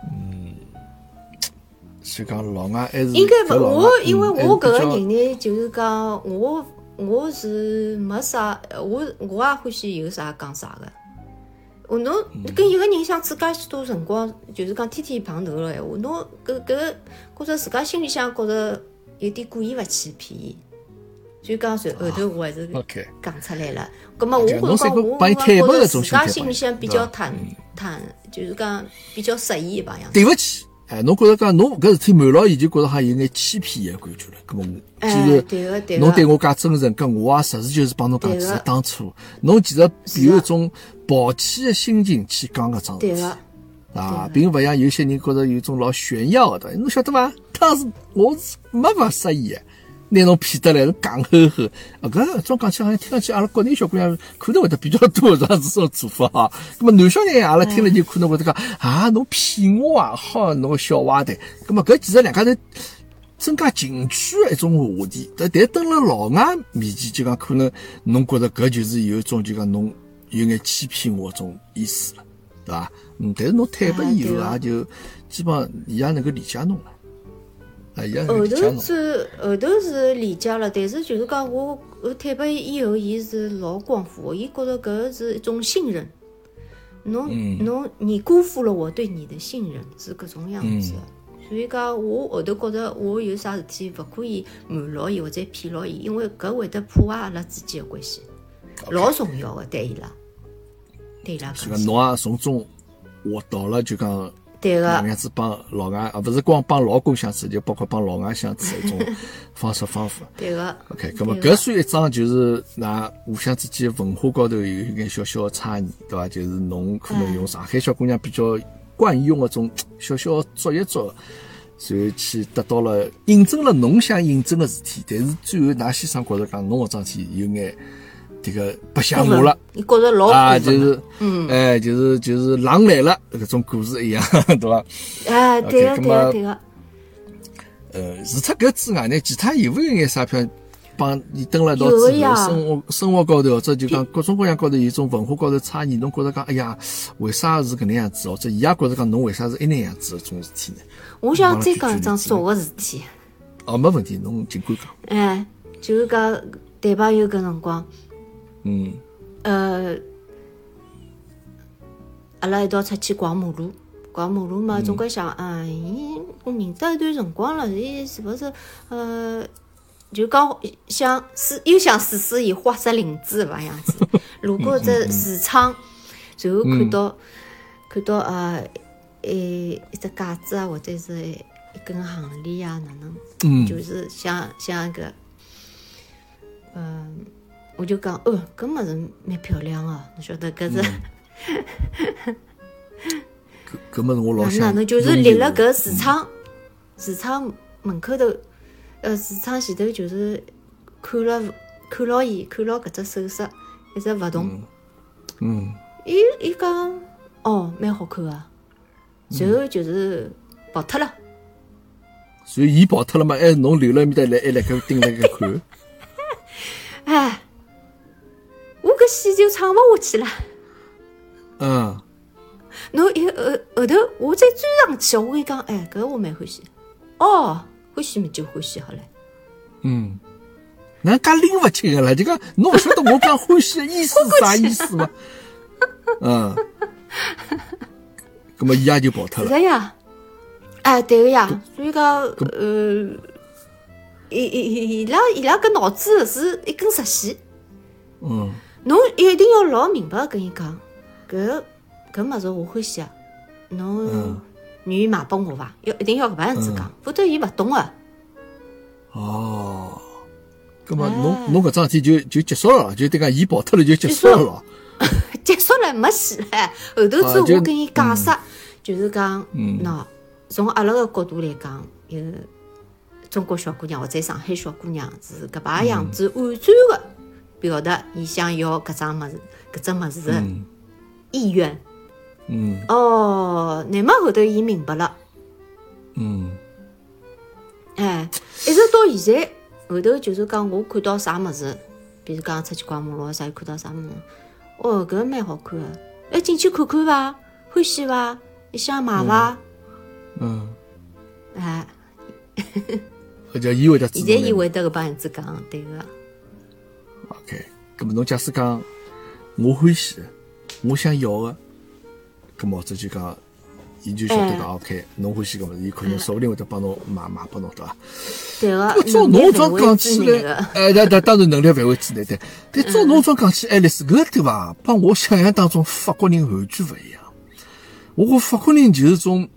S2: 嗯，所以讲老外还是
S3: 应该勿，我因为
S2: 嗯
S3: 我搿个人呢，就是讲我我是没啥，我我也欢喜有啥讲啥个。我侬跟一个人相处介许多辰光，就是讲天天碰头了闲话，侬搿搿觉着自家心里向觉着有点过意勿去，骗伊。所以讲，随后头我还是讲出来了。葛么我觉着讲，我我觉着自家
S2: 心
S3: 里向比较坦坦，就是讲比较适意一帮样子。
S2: 对勿起。哎，侬觉着讲侬搿事体瞒牢伊，就觉着好像有眼欺骗伊个感觉了。搿么我
S3: 哎
S2: 其实
S3: 对个对个
S2: 侬对我介真诚，搿我也实事求是帮侬讲，其实当初侬其实有一种抱歉的心情去讲搿桩事体。啊，并勿像有些人觉着有一种老炫耀的，侬晓得伐？当时我是没法适意的，拿侬骗得来，是戆呵呵。啊，搿种讲起好像听上去，阿拉国内小姑娘可能会得比较多这样子种做法啊。那么男小人阿拉听了就可能会得讲啊，侬骗我啊，好侬个小坏蛋。那么搿其实两家头增加情趣的一种话题，但但登了老外面前就讲，可能侬觉着搿就是有一种就讲侬有眼欺骗我种意思了。对伐？嗯，但是侬坦白以后
S3: 啊
S2: 也就基本上伊也能够理解侬了，
S3: 后头。是后头是理解了，但是就是讲我我坦白以后，伊是老光火的，伊觉着搿是一种信任。侬侬你辜负了我对你的信任，是搿种样子的。所以讲，我后头觉着我有啥事体勿可以瞒牢伊或者骗牢伊，因为搿会得破坏阿拉之间的关系，老重要的对伊拉，对伊拉。
S2: 侬也从中学到了就讲
S3: 对个，
S2: 哪能样子帮老外，啊，勿是光帮老公相处，就包括帮老外相处的一种 方式方法。
S3: 对个。
S2: OK，那么搿算一桩就是㑚互相之间文化高头有一眼小小的差异，对伐？就是侬可能用上海小姑娘比较惯用的种小小的作一作，然后去得到了印证了侬想印证的事体，但是最后㑚先生觉着讲侬搿桩事体有眼迭个白相我了。
S3: 你觉着老
S2: 啊，就是，嗯，哎，就是就是狼来了搿种故事一样，对伐？
S3: 哎，对个对个对个。
S2: 呃，除脱搿之外呢，其他有勿有眼啥片帮你登了一道之后，生活生活高头或者就讲各种各样高头有一种文化高头差异，侬觉着讲，哎呀，为啥是搿能样子？或者伊也觉着讲，侬为啥是一能样子的种事体呢？
S3: 我想再讲一桩小个事体，
S2: 哦，没问题，侬尽管讲。
S3: 哎，就是讲谈朋友搿辰光，
S2: 嗯。
S3: 呃，阿拉一道出去逛马路，逛马路嘛，总归想，哎，伊我认得一段辰光了，伊是勿是呃，就讲想试又想试试伊花色领子搿样子，路过只橱窗，然后看到看到啊，诶一只戒指啊，或者是一根项链啊，哪能？
S2: 嗯。
S3: 就是像像个，嗯，我就讲，哦，搿物事蛮漂亮哦，侬晓得搿是
S2: 搿搿么我老
S3: 哪
S2: 想
S3: 哪能就是立辣搿橱窗，橱窗门口头，呃，橱窗前头就是看了看牢伊，看牢搿只首饰，一直勿动。
S2: 嗯。
S3: 伊伊讲，哦，蛮好看啊，然后就是跑脱了。
S2: 所以伊跑脱了嘛，哎，侬留了埃面搭来还辣盖盯辣盖看，
S3: 哎，我搿 戏就唱勿下去了。
S2: 嗯
S3: 侬一后后头我再追上去，我跟伊讲，哎，搿我蛮欢喜。哦，欢喜么就欢喜好了。
S2: 嗯。哪介拎勿清个啦？就讲侬勿晓得我讲欢喜的意思是啥意思吗？嗯，葛么伊也就跑脱了。
S3: 是呀，哎，对个呀。所以讲，呃，伊伊伊伊拉伊拉搿脑子是一根直线，
S2: 嗯
S3: 侬一定要老明白地跟伊讲，搿搿物事我欢喜啊，侬
S2: 嗯。
S3: 愿意买拨我伐？要一定要搿样子讲，否则伊勿懂个。
S2: 哦，咁么
S3: 哎
S2: 侬侬搿桩事体就就结束了，就等讲伊跑脱了就结束了。咯。
S3: 结束了，没戏唻。后头子我跟伊解释，就是讲，
S2: 嗯。
S3: 喏，从阿拉个角度来讲，有中国小姑娘或者上海小姑娘是搿把样子婉转个表达伊想要搿桩物事，搿只物事的
S2: 嗯。
S3: 意愿。
S2: 嗯。
S3: 哦，乃末后头伊明白了，
S2: 嗯。
S3: 哎，一直到现在，后头就是讲我看到啥物事，比如讲出去逛马路啥，看到啥物事，哦，搿蛮好看个，哎，进去看看伐，欢喜伐，你想买伐？
S2: 嗯，
S3: 哎，
S2: 而且伊会得
S3: 现在伊会得搿帮样子讲，对个，
S2: OK，咁么侬假使讲我欢喜的，我想要的，咁么这就讲，伊就晓得讲
S3: 哎
S2: OK，侬欢喜搿物事，伊可能说不定会得帮侬买买拨侬，对伐？
S3: 对个，
S2: 搿照侬这样
S3: 范围
S2: 讲起来
S3: 个，，
S2: 哎，当当当然能力范围之内，对。但照侬这样讲起，爱丽丝搿对伐？帮我想象当中法国人完全勿一样。我觉法国人就是种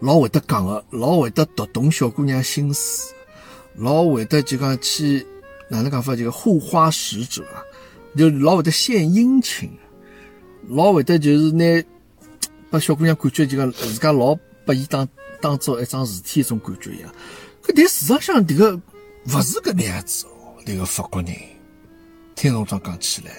S2: 老会得讲个，老会得读懂小姑娘心思，老会得就讲去哪能讲法，就个护花使者啊，就老会得献殷勤，老会得就是拿把小姑娘感觉就讲自家老把伊当当做一桩事体一种感觉一样。搿但事实上，迭个勿是搿能样子哦。迭个法国人，听侬这样讲起来，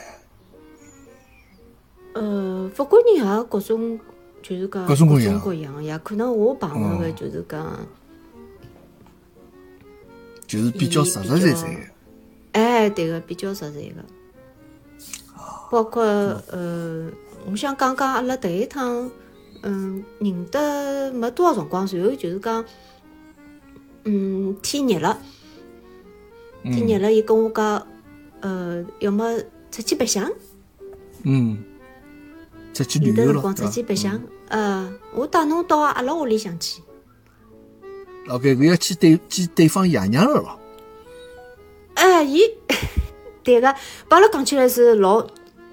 S3: 呃，法国人也各种就是讲
S2: 各种各样
S3: 各样呀，可能我碰到个就是讲，
S2: 就是比较实实在在的。
S3: 哎，对个，比较实在个，包括呃，我想讲讲阿拉第一趟，嗯，认得没多少辰光，随后就是讲，嗯，天热了，天热了，伊跟我讲，呃，要么出去白相。
S2: 嗯，出去
S3: 有
S2: 旅游
S3: 辰光出去白相，呃，我带侬到阿拉屋里向去。
S2: OK，搿要去对见对方爷娘了。咯。
S3: 哎，伊对个，把阿拉讲起来是老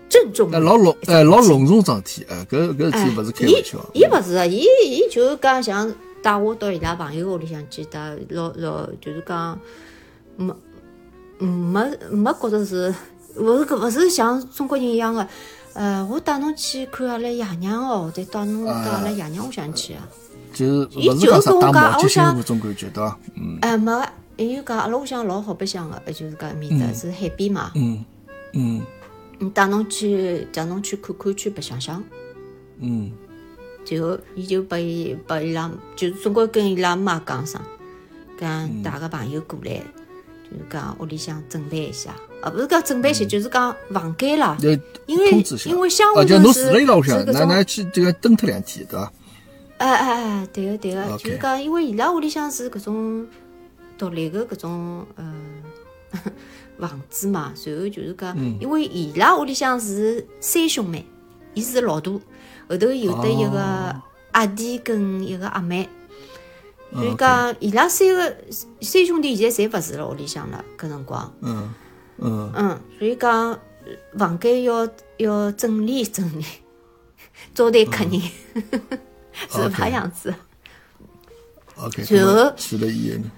S3: 郑重
S2: 哎，
S3: 的。
S2: 老隆哎，老隆重桩事体，哎，搿搿事体勿是开玩笑。
S3: 伊伊勿是啊，伊伊就讲像带我到伊拉朋友屋里向去，带老老就是讲没没没觉着是，勿是搿勿是像中国人一样的。呃，我带侬去看阿拉爷娘哦，再带侬到阿拉爷娘屋里向去啊。
S2: 就是
S3: 伊
S2: 就是
S3: 跟我讲我想哎，没个，伊讲阿拉屋里向老好白相个，就是讲埃面搭是海边嘛。
S2: 嗯嗯。
S3: 嗯，带侬去，带侬去看看去白相相，
S2: 嗯。
S3: 最后伊就把伊把伊拉，就是总归跟伊拉妈讲声，讲带个朋友过来，就是讲屋里向准备一下，啊，不是讲准备一下，就是讲房间啦，
S2: 要
S3: 因为因为乡
S2: 啊，
S3: 下
S2: 叫侬
S3: 头是
S2: 住了伊拉屋里向，
S3: 是搿种
S2: 那那去这个蹲脱两天，对伐？
S3: 哎哎哎，对个对个，就是讲，因为伊拉屋里向是搿种独立个搿种呃 房子嘛，然后就是讲，
S2: 嗯。
S3: 因为伊拉屋里向是三兄妹，伊是老大，后头有得一个
S2: 哦。
S3: 阿弟跟一个阿妹，所以讲伊拉三个三兄弟现在侪勿住了屋里向了，搿辰光，
S2: 嗯嗯。
S3: 嗯，所以讲呃房间要要整理整理，招待客人，是搿
S2: OK
S3: 样子。
S2: ，OK，
S3: 然后
S2: 去了以后呢，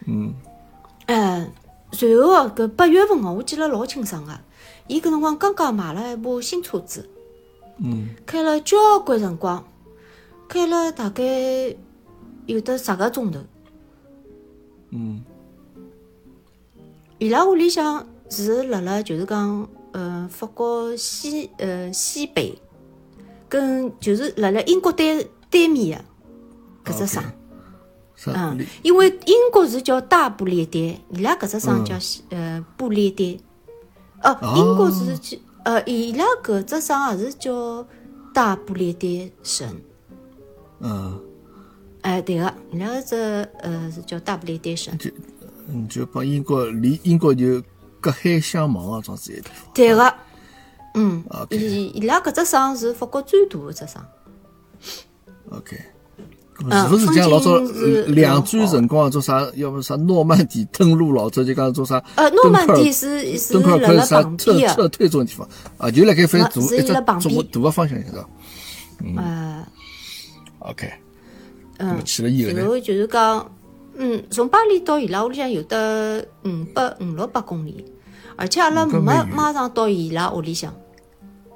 S2: 嗯
S3: 哎，随后哦搿八月份哦，我记得老清爽个。伊搿辰光刚刚买了一部新车子，
S2: 嗯
S3: 开了交关辰光，开了大概有的十个钟头。
S2: 嗯
S3: 伊拉屋里向是辣辣就是讲，呃，法国西呃西北，跟就是辣辣英国对对面个搿只省。
S2: 啥
S3: 嗯，因为英国是叫大不列颠，伊拉搿只省叫西、呃不列颠。哦、
S2: 哦
S3: 英国是叫呃伊拉搿只省也是叫大不列颠省。
S2: 嗯，
S3: 哎，对个，伊拉搿只呃是叫大不列颠省。
S2: 嗯就帮英国离英国就隔海相望啊，种子地方。
S3: 对个，嗯伊伊拉搿只省是法国最大的只省。
S2: OK，咁是勿是
S3: 风
S2: 讲老早两战辰光做啥？要么啥诺曼底登陆，老早就讲做啥？
S3: 呃，诺曼底是是辣辣旁边的，
S2: 撤退种地方啊？就辣盖反正
S3: 是
S2: 大一只中大个方向，是吧
S3: 嗯
S2: ，？OK，
S3: 嗯，
S2: 去了以后呢？
S3: 然后就是讲，嗯，从巴黎到伊拉屋里向有得五百五六百公里，而且阿拉没马上到伊拉屋里向，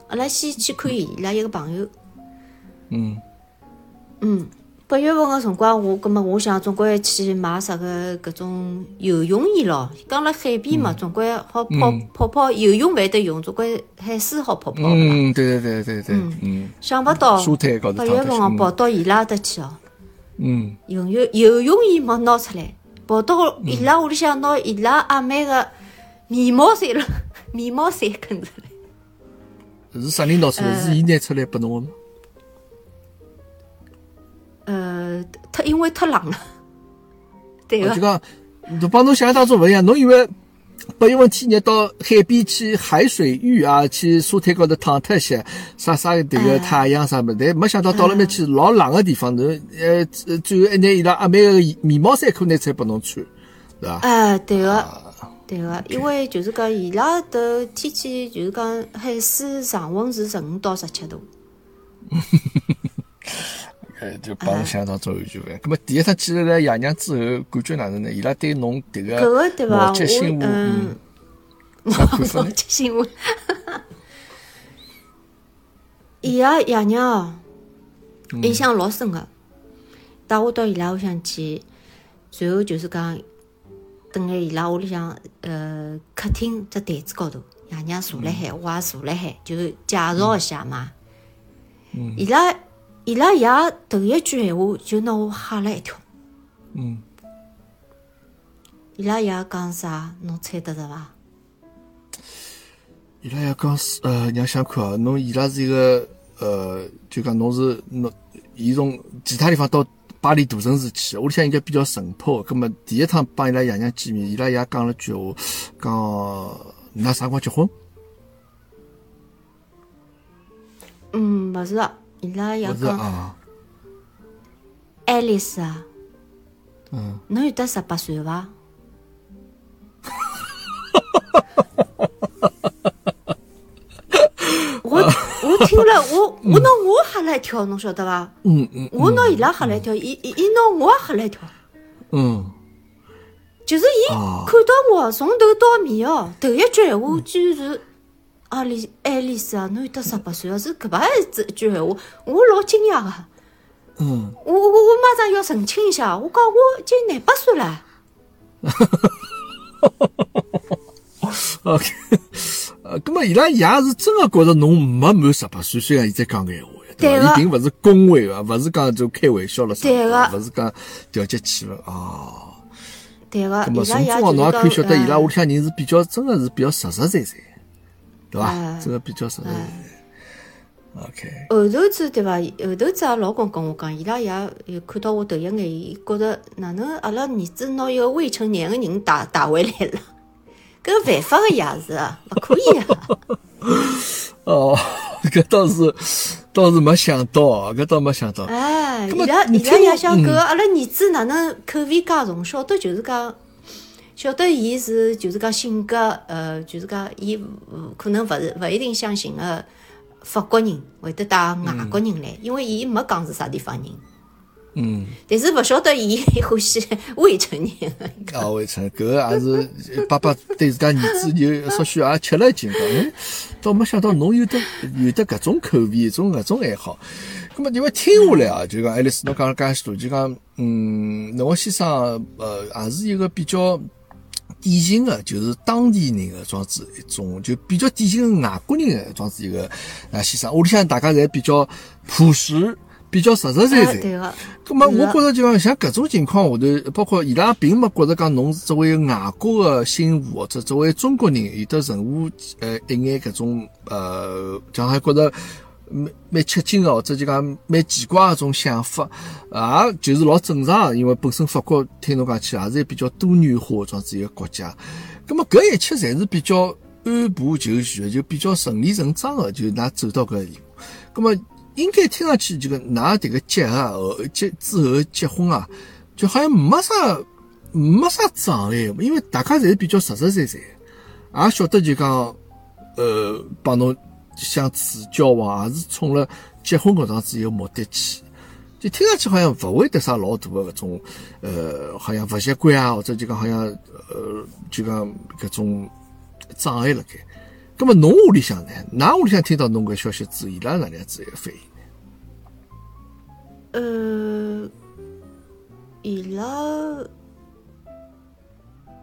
S3: 阿拉先去看伊拉一个朋友。
S2: 嗯
S3: 嗯，八月份个辰光，我葛末我想总归去买啥个搿种游泳衣咯。讲辣海边嘛，总归好泡泡泡游泳会得用，总归海水好泡泡。
S2: 嗯，对对对对对，嗯
S3: 想勿到八月份哦，跑到伊拉搭去哦，
S2: 嗯
S3: 游泳游泳衣没拿出来，跑到伊拉屋里向拿伊拉阿妹个棉毛衫了，棉毛衫跟出来。
S2: 是啥人拿出来？是伊拿出来拨侬个吗？
S3: 呃，太因为太冷了，对个，
S2: 我就讲，侬帮侬想象当中勿一样，侬以为八月份天热到海边去海水浴啊，去沙滩高头躺脱一歇，晒晒迭个太阳啥么？但没想到到了那去老冷个地方，侬呃呃最后还拿伊拉阿妹个棉毛衫裤拿出来拨侬穿，是伐？
S3: 哎，对个，对个，因为就是讲伊拉的天气就是讲海水常温是十五到十七度，
S2: 呃，就帮侬想象当中完全勿一样。咁么第一趟去了来爷娘之后，感觉哪能呢？伊拉对侬迭
S3: 搿
S2: 个
S3: 个对伐？
S2: 毛
S3: 我
S2: 洁心物，
S3: 嗯
S2: 嗯，，啥看法
S3: 毛
S2: 呢？
S3: 洁心物，伊拉爷娘哦，印象老深个，带我到伊拉屋里向去，随后就是讲，等辣伊拉屋里向呃客厅只台子高头，爷娘坐辣海，我也坐辣海，就介绍一下嘛。伊拉伊拉爷头一句闲话就拿我吓了一跳。
S2: 嗯，
S3: 伊拉爷讲啥？侬猜得着伐？
S2: 伊拉爷讲是呃，让想看啊，侬伊拉是一个呃，就讲侬是侬，伊从其他地方到巴黎大城市去，屋里向应该比较淳朴。葛么第一趟帮伊拉爷娘见面，伊拉爷讲了句话，讲㑚啥辰光结婚？
S3: 嗯，勿是的，伊拉爷
S2: 勿是
S3: 讲，
S2: 啊，
S3: 爱丽丝啊，
S2: 嗯，
S3: 侬有得十八岁伐？我我听了，我我拿我吓了一跳，侬晓得伐？
S2: 嗯嗯
S3: 我拿伊拉吓了一跳，伊伊伊拿我也吓了一跳。
S2: 嗯，
S3: 就是伊
S2: 啊。
S3: 看到我从头到尾哦，头一句闲话居然是阿丽爱丽丝啊，侬有得十八岁哦，是搿把一句闲话，我老惊讶个。
S2: 嗯，
S3: 我我我马上要澄清一下，我讲我已经廿八岁了。
S2: OK，呃，葛么伊拉爷是真个觉着侬没满十八岁，虽然伊在讲搿闲话，对伐？伊并勿是恭维个，勿是讲就开玩笑了啥，
S3: 对个
S2: 勿是讲调节气氛啊。
S3: 对个，
S2: 咁么
S3: 伊拉爷
S2: 从中学侬也可以晓得，伊拉屋
S3: 屋
S2: 里向人是比较真个是比较实实在在，对伐？
S3: 哎
S2: 真个比较实实在在。OK，
S3: 后头子对伐？后头子阿老公跟我讲，伊拉爷有看到我头一眼，伊觉着哪能阿拉儿子拿一个未成年个人带带回来了，搿犯法个也是啊，勿可以啊。
S2: 哦，搿倒是倒是没想到啊，搿倒没想到。
S3: 哎，伊拉伊拉
S2: 你听我
S3: 也想搿阿拉儿子哪能口味介重，晓得就是讲，晓得伊是就是讲性格，呃，就是讲伊呃可能勿是勿一定相信个法国人会得带外国人来，因为伊没讲是啥地方人，
S2: 嗯，
S3: 但是勿晓得伊欢喜未成年。
S2: 啊，未成，搿个也是爸爸对自家儿子有稍许也吃了一惊，讲，哎，倒没想到侬有得有得搿种口味，种搿种爱好。咁么因为听下来啊，就讲爱丽丝侬讲了介许多，就讲，嗯，侬个先生呃，也是一个比较典型的，就是当地人的装子一种，就比较典型的外国人的装子一个啊先生。屋里向大家侪比较朴实，比较实实在在。
S3: 哎对个，
S2: 咁么，我觉着就讲像搿种情况下头，包括伊拉并没觉着讲侬作为外国的新妇或者作为中国人有得任何呃一眼搿种呃，讲还觉着蛮蛮吃惊的，或者就讲蛮奇怪的种想法，也就是老正常，因为本身法国听侬讲起也是比较多元化的这样子一个国家。咁么搿一切侪是比较按部就绪的，就比较顺理成章的，就㑚走到搿一步。咁么应该听上去，就个㑚迭个结啊，后结之后结婚啊，就好像没啥没啥障碍，因为大家侪是比较实实在在，也晓得就讲，呃，帮侬相处交往，也是冲了结婚搿桩子一个目的去。就听上去好像勿会得啥老大的搿种，呃，好像勿习惯啊，或者就讲好像，呃，就讲搿种障碍辣盖。咁么侬屋里向呢？㑚屋里向听到侬搿消息之后，伊拉哪能样子一个反应呢？
S3: 呃，伊拉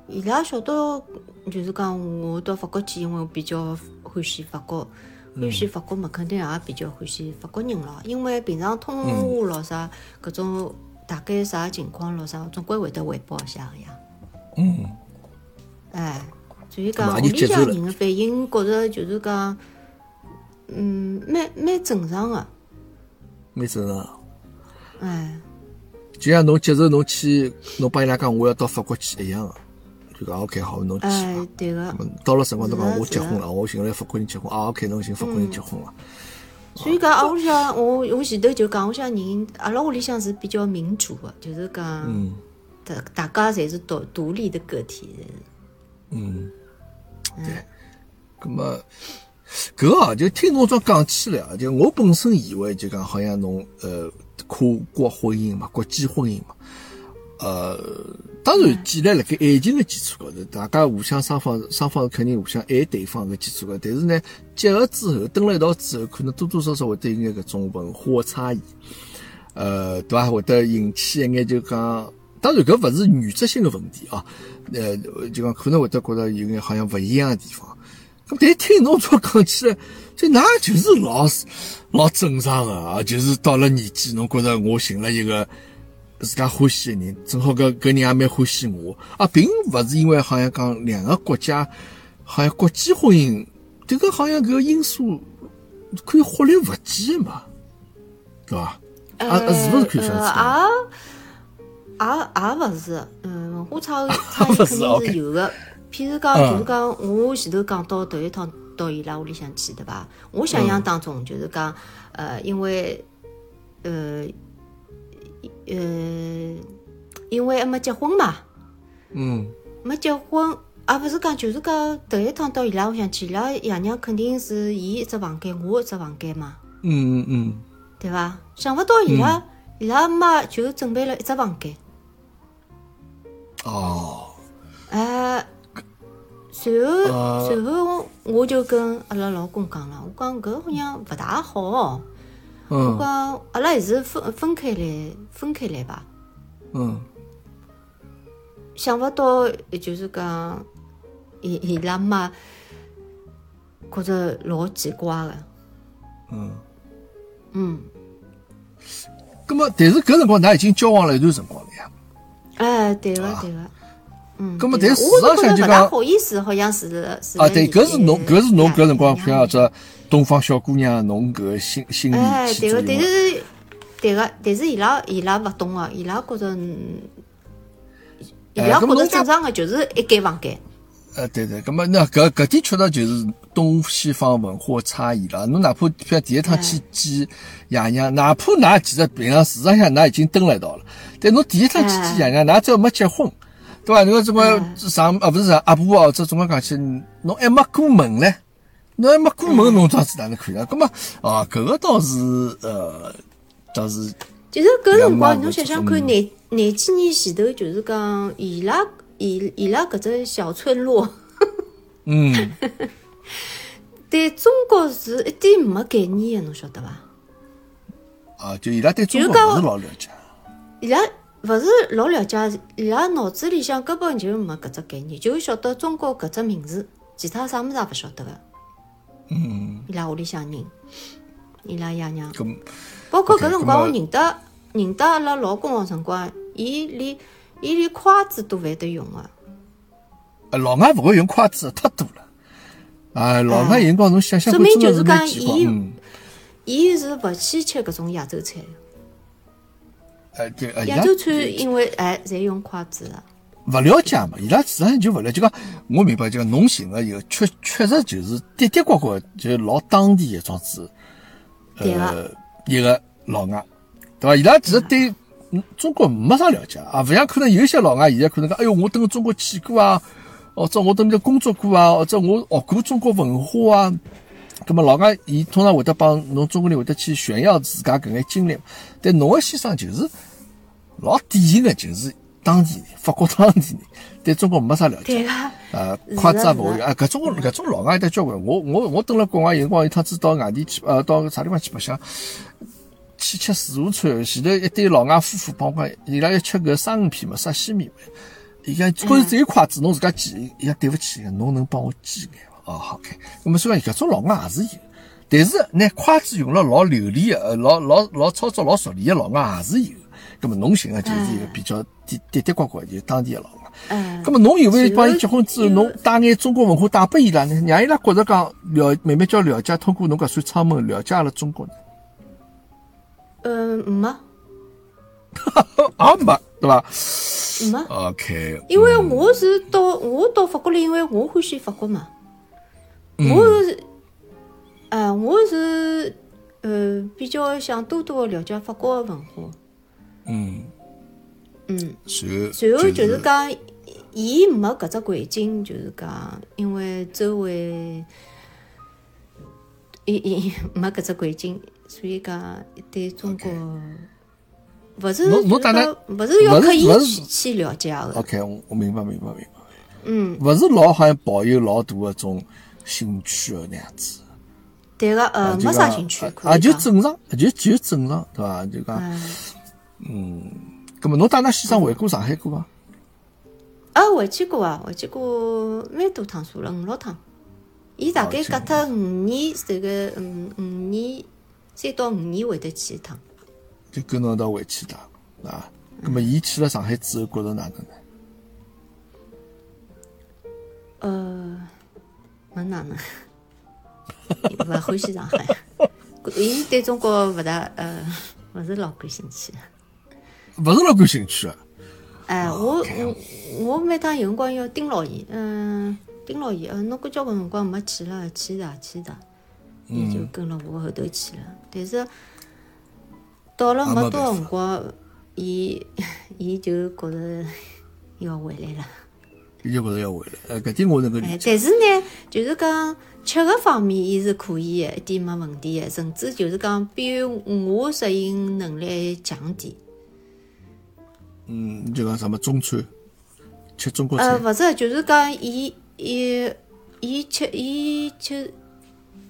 S3: 伊拉晓得，就是讲我到法国去，因为我比较欢喜法国，欢喜法国嘛，肯定也比较欢喜法国人咯。因为平常通话咯啥，搿种大概啥情况咯啥，总归会得汇报一下个呀。
S2: 嗯，
S3: 哎，所以讲
S2: 嘛
S3: 屋里向人个反应，觉着就是讲，嗯，蛮蛮正常个。
S2: 蛮正常。
S3: 哎，
S2: 就像侬接受侬去，侬帮伊拉讲我要到法国去一样个，就讲 OK 好，侬去吧。
S3: 哎，对个。
S2: 到了辰光，侬讲我结婚了，我寻来法国人结婚，啊 OK，侬寻法国人结婚了。
S3: 所以讲，啊，屋里向我我前头就讲，屋里向人，阿拉屋里向是比较民主的，就是讲，
S2: 嗯
S3: 大大家侪是独独立的个体。
S2: 嗯，对。咁么搿个啊，就听侬这样讲起来啊，就我本身以为就讲好像侬呃跨国婚姻嘛，国际婚姻嘛，呃，当然建立辣盖爱情的基础高头，大家互相双方双方肯定互相爱对方个基础高头，但是呢，结合之后蹲辣一道之后，可能多多少少会得有眼搿种文化差异，呃，对伐？会得引起一眼就讲。当然，搿勿是原则性的问题啊，呃，就讲可能会得觉得有眼好像勿一样的地方。咁但听侬这讲起来，就那就是老老正常的啊，就是到了年纪，侬觉得我寻了一个自家欢喜个人，正好搿搿人也蛮欢喜我啊，并勿是因为好像讲两个国家好像国际婚姻，这个好像搿个因素可以忽略勿计的嘛，对伐？啊，啊是勿是可以这样子讲？
S3: 呃，也也也勿是，嗯，文化差异差异肯定是有的。譬如讲，
S2: 嗯
S3: 就是讲，我前头讲到头一趟到伊拉屋里向去，对伐？我想象当中就是讲，呃，因为，呃，呃，因为还没结婚嘛，
S2: 嗯。
S3: 没结婚，也勿是讲，就是讲头一趟到伊拉屋里向去，伊拉爷娘肯定是伊一只房间，我一只房间嘛。
S2: 嗯嗯嗯。
S3: 对伐？想勿到伊拉伊拉妈就准备了一只房间，
S2: 嗯，哦，
S3: 哎，随后
S2: 呃。
S3: 随后我就跟阿拉老公讲了，我讲搿好像勿大好，我
S2: 嗯
S3: 讲阿拉还是分分开来分开来吧。
S2: 嗯
S3: 想勿到就是讲伊伊拉妈觉着老奇怪个，
S2: 嗯。
S3: 嗯，
S2: 咁么，但是搿辰光，㑚已经交往了一段辰光了呀。
S3: 哎，对个对个。嗯，
S2: 咁么
S3: 对个
S2: 但事实上就讲
S3: 好意思，好像是是
S2: 啊，对，搿是侬，搿是侬搿辰光
S3: 像
S2: 像只东方小姑娘，侬搿心心
S3: 哎，
S2: 理起
S3: 对个，但。是对个，但是伊拉伊拉勿懂个，伊拉觉着，嗯伊拉觉着正常个就是一间房间。
S2: 呃，对对，咁么那搿搿点确实就是东西方文化差异了。侬哪怕譬如第一趟去见爷娘，哪怕㑚其实平常事实上㑚已经蹲辣一道了，但侬第一趟去见爷娘，㑚只要没结婚，对伐？侬怎么上啊，勿是上阿婆哦，这总归讲起，侬还没过门唻，侬还没过门，侬桩子哪能看啊？咁么啊，搿个倒是呃，倒是
S3: 其实搿辰光，侬想想
S2: 嗯
S3: 看，廿廿几年前头，就是讲伊拉伊伊拉搿只小村落，
S2: 嗯。
S3: 对中国是一点没概念个，侬晓得伐？
S2: 啊，就伊拉对中国勿是老了解。
S3: 伊拉勿是老了解，伊拉脑子里向根本就没搿只概念，就晓得中国搿只名字，其他啥物事也勿晓得个。
S2: 嗯，
S3: 伊拉屋里向人，伊拉爷娘。包括搿辰光，我认得认得阿拉老公个辰光，伊连伊连筷子都勿会得用个。
S2: 呃老外勿会用筷子，太多了。啊，老外有辰光侬想想看，
S3: 说明就是讲。伊
S2: 嗯，
S3: 伊是勿去吃搿种亚洲菜，
S2: 呃，对，呃伊拉
S3: 亚洲菜因为哎侪用筷子个。
S2: 勿了解嘛，伊拉实际上就勿了解。就讲我明白，就讲侬寻个有确确实就是跌跌呱呱就老当地一桩子，
S3: 对
S2: 呃
S3: 个，
S2: 一个老外，对伐？伊拉其实对嗯中国没啥了解啊，勿像可能有一些老外现在可能讲，哎哟，我蹲中国去过啊，或者我蹲面工作过啊，或者我学过中国文化啊。咁么老外伊通常会得帮侬中国人会得去炫耀自家搿眼经历，但侬个先生就是老典型的，就是当地人，法国当地人，对中国没啥了解。呃，筷子也勿会用。啊，搿种搿种老外有得交关。我我我蹲辣国外有辰光，有趟子到外地去，呃，到啥地方去白相，去吃自助餐，前头一对老外夫妇帮我讲，伊拉要吃搿生鱼片嘛，沙西米嘛。伊讲，可是只有筷子，侬自家捡。伊讲对勿起，侬能帮我捡眼伐？哦，好开。咁么虽然搿种老外也是有，但是拿筷子用了老流利个，呃，老老老操作老熟练个老外也是有。那么侬寻个就是一个比较滴滴滴呱呱，就是当地个老外。
S3: 嗯
S2: 咁，么侬有没有帮伊结婚之后，
S3: 有
S2: 侬带眼中国文化带拨伊拉呢？让伊拉觉着讲了，慢慢叫了解，通过侬搿扇窗门了解阿拉中国呢？
S3: 嗯，没
S2: 啊没，对伐
S3: 没
S2: ，？OK，
S3: 因为我是到我到法国来，因为我欢喜法国嘛，
S2: 嗯
S3: 我是，啊，我是呃比较想多多的了解法国的文化，
S2: 嗯，
S3: 嗯。
S2: 然后
S3: 就是。讲，伊没搿只环境，就是讲，因为周围，伊伊没搿只环境，所以讲对中国，勿是
S2: 侬侬
S3: 就是
S2: 当然
S3: 讲勿是要刻意去去了解的
S2: ，OK，我我明白明白明白，
S3: 嗯，
S2: 勿是老好像抱有老大个种兴趣个那样子，
S3: 对个，呃，
S2: 就
S3: 没啥
S2: 讲
S3: 兴趣，
S2: 啊就正常，就就正常，对伐？就讲，
S3: 嗯，
S2: 咁么侬带㑚先生回过上海过伐？
S3: 啊，回去过啊，回去过蛮多趟数了，五六趟。伊大概
S2: 哦
S3: 隔脱五年，这个嗯五年，三到五年会得去一趟。
S2: 就跟侬一道回去的，啊，咁么伊去了上海之后，觉着哪能呢？
S3: 呃，没哪能，勿欢喜上海，伊对中国勿大呃，勿是老感兴趣。
S2: 勿是老感兴趣个。
S3: 哎，我我我每趟有辰光要盯牢伊，嗯，盯牢伊，呃，侬搿交关辰光没去了，去的去的，伊就跟了我后头去了。但是到了
S2: 没
S3: 没多少辰光，伊 伊就觉着要回来了。
S2: 伊就觉着要回来，呃，搿点我能够理
S3: 哎，
S2: 解。
S3: 但是呢，就是讲吃个方面，伊是可以的，一点没问题的，甚至就是讲比我适应能力强点。
S2: 嗯，就讲什么中餐，吃中国
S3: 呃，
S2: 菜，
S3: 勿是，就是讲伊伊伊吃伊吃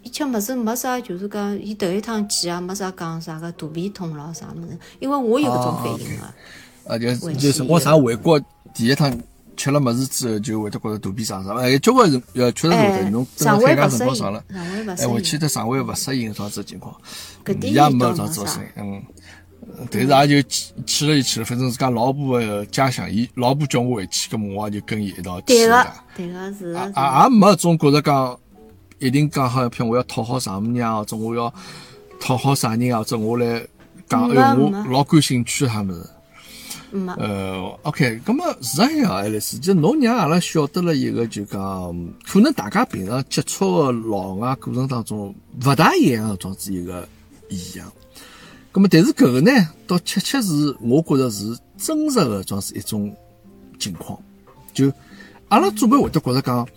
S3: 伊吃物事没啥，就是讲伊头一趟去啊，没啥讲啥个肚皮痛咯啥么子，因为我有搿种反应个。
S2: 啊，就就辰光啥回国第一趟吃了么子之后，就会得觉着肚皮胀胀。哎，交关人呃确实会
S3: 哎
S2: 的，侬，等
S3: 肠
S2: 了海
S3: 胃勿适应，
S2: 外辰光长了，
S3: 肠胃勿
S2: 哎，回去。得肠胃勿适应这样子情况，
S3: 搿点
S2: 也没
S3: 啥
S2: 啥做声，嗯。但是也就去去了就去了，反正自家老婆个家乡，伊老婆叫我回去，搿么我也就跟伊一道去
S3: 对个
S2: 了。，
S3: 对个是
S2: 也
S3: 个是
S2: 也也没总觉着讲一定讲好，譬如我要讨好丈母娘，或者我要讨好啥人啊，或者我来讲，
S3: 没
S2: 哎，我老感兴趣他们。
S3: 没
S2: 呃，OK，咁么实际上，爱丽丝，就侬让阿拉晓得了一个，就讲可能大家平常接触的老外过程当中勿大一样个装子一个现象。咁么，但是搿个呢，倒确确是我觉着是真实个装是一种情况。就阿拉总归会得觉着讲，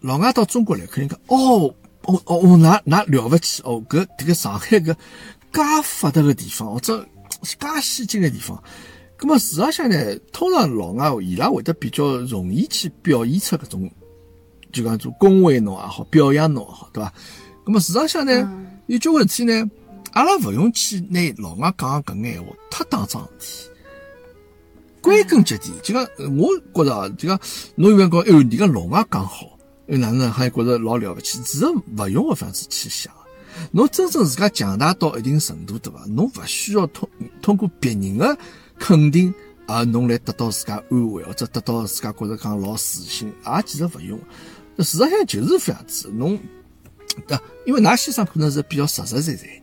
S2: 老外到中国来，肯定讲哦哦哦哦，那那了不起哦，搿迭个上海搿介发达个地方，或者介先进个地方。咁么事实上呢，通常老外伊拉会得比较容易去表现出搿种，就讲做恭维侬也好，表扬侬也好，对伐？咁么事实上呢，有交关事体呢，阿拉勿用去拿老外讲搿眼闲话太当桩事体。归根结底，就讲呃我觉着，就讲侬有辰光，哎哟，你讲老外讲好，哎哪能还觉着老了不起？其实勿用搿方式去想。侬真正自家强大到一定程度，对伐？侬勿需要通通过别人的肯定，而侬来得到自家安慰，或者得到自家觉着讲老自信，也其实勿用。事实上就是这样子，侬啊，因为㑚先生可能是比较实实在在，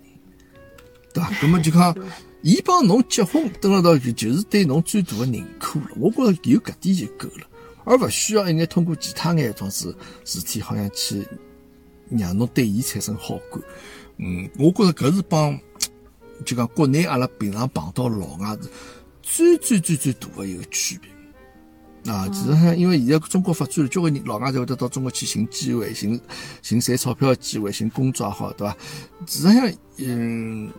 S2: 对伐？那么就讲，伊帮侬结婚，等了到就是对侬最大的认可了。我觉着有搿点就够了，而勿需要一眼通过其他眼种事事体，好像去让侬对伊产生好感。嗯，我觉着搿是帮就讲国内阿拉平常碰到老外是最最最最大的一个区别。啊，其实上，因为现在中国发展了，交关人老外才会得到中国去寻机会，寻寻赚钞票的机会，寻工作也好，对伐？事实上，嗯，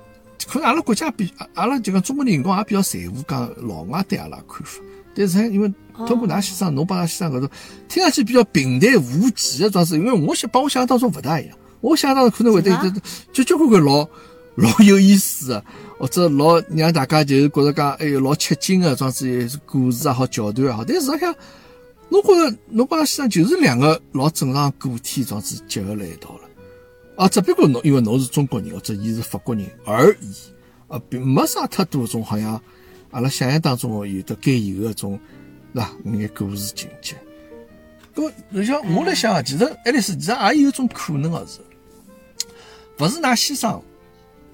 S2: 可能阿拉国家比阿拉就讲中国人光也比较在乎讲老外对阿拉看法。但是因为通过㑚先生，侬帮㑚先生搿种听上去比较平淡无奇的装置，因为我想帮我想象当中勿大一样。我想当中可能会得有交交关关老老有意思的，或者老让大家就是觉着讲哎哟老吃惊的装置，故事也好，桥段也好。但实际上，侬觉着侬帮㑚先生就是两个老正常个体装置结合辣一道了。啊，只不过侬因为侬是中国人，或者伊是法国人而已，啊，并没啥太多种好像阿拉想象当中有的该有的种，对伐？眼故事情节。咁你像我来想啊，其实爱丽丝其实也有一种可能个是。勿是㑚先生，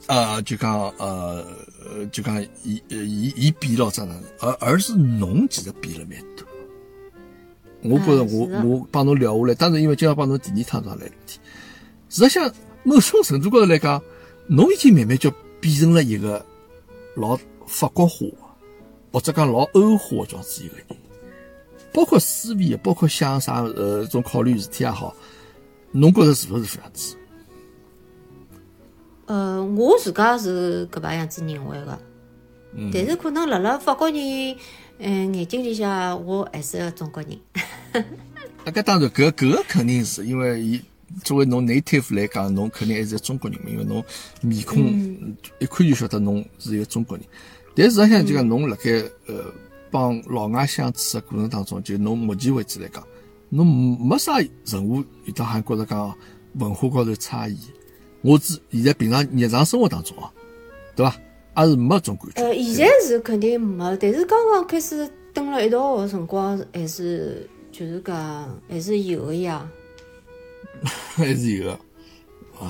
S2: 呃，就讲呃，就讲伊伊伊比了咋能？而而是侬其实比了蛮多。我觉着我我帮侬聊下来，当然因为今朝帮侬第二趟上来事体。实际上，某种程度高头来讲，侬已经慢慢就变成了一个老法国化，或者讲老欧化这样子一个人。包括思维，包括想啥呃种考虑事体也好，侬觉着是勿是这样子？
S3: 呃，我自家是搿般样子认为个，但是可能辣辣法国人嗯眼睛里向，我还是个中国人。
S2: 那搿当然，搿搿个肯定是因为伊作为侬内特夫来讲，侬肯定还是中国人嘛，因为侬面孔一看就晓得侬是一个中国人。但实际上就讲侬辣盖呃帮老外相处的过程当中，就侬目前为止来讲，侬没啥任何遇到还觉着讲文化高头差异。我只现在平常日常生活当中啊，对伐？还是没种感觉。
S3: 呃，现在是肯定没，但是刚刚开始蹲了一道的辰光，还是就是讲还是有的呀。
S2: 还是有的。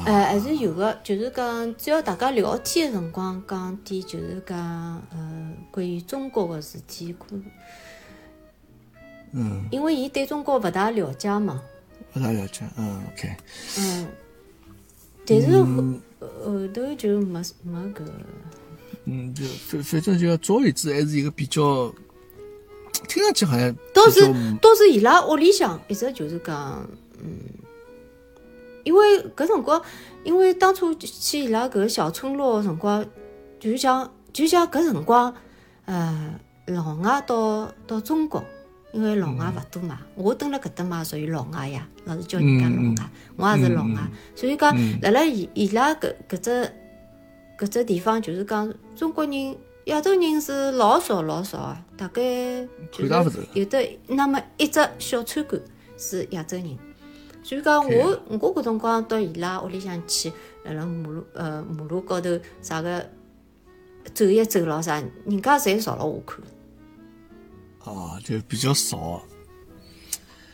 S3: 哎，还是有的，就是讲只要大家聊天的辰光讲点，就是讲呃关于中国的事体，可
S2: 嗯，
S3: 因为伊对中国勿大了解嘛。
S2: 勿大了解，嗯，OK。
S3: 嗯。但是后后头就没没搿，
S2: 嗯，就反反正就总而言之，还是一个比较，听上去好像
S3: 倒是倒是伊拉屋里向一直就是讲，嗯，因为搿辰光，因为当初去伊拉搿个小村落辰光，就像就像搿辰光，呃，老外到到中国。因为老外勿多嘛，我蹲辣搿搭嘛，属于老外呀，老是叫人家老外，我也是老外，所以讲辣辣伊伊拉搿搿只搿只地方，就是讲中国人、亚洲人是老少老少啊，大概就是有的那么一只小餐馆是亚洲人，所以讲我我搿辰光到伊拉屋里向去，辣辣马路呃马路高头啥个走一走咾啥，人家侪朝了我看。
S2: 哦，就比较少，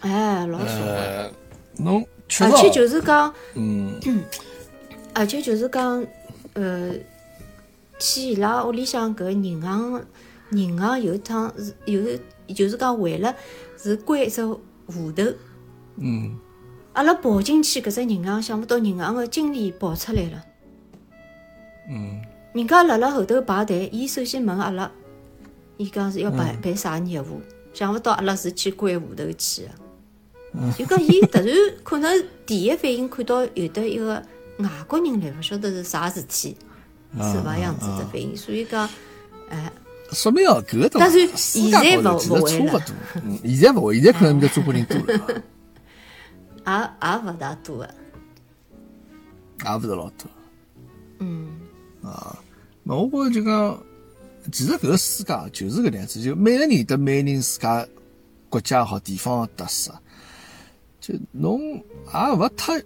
S3: 哎，老少。
S2: 侬
S3: 而且就是讲，
S2: 嗯，
S3: 而且就是讲，呃，去伊拉屋里向搿银行，银行有一趟是有，就是讲为了是关一只户头，
S2: 嗯，
S3: 阿拉跑进去搿只银行，想勿到银行个经理跑出来了，
S2: 嗯，
S3: 人家辣辣后头排队，伊首先问阿拉。伊讲是要办办啥业务，想勿到阿拉是去关户头去的。就讲伊突然可能第一反应看到有得一个外国人来，勿晓得是啥事体，是伐样子的反应，所以讲，哎，
S2: 说明哦，搿个
S3: 但是现在勿勿会了，
S2: 现在勿会，现在可能面中国人多了，
S3: 也也勿大多个，
S2: 也勿是老多，
S3: 嗯，
S2: 啊，那我觉着就讲。其实搿个世界就是搿能样子，就每个人得每个人自家国家也好地方的特色，就侬也勿太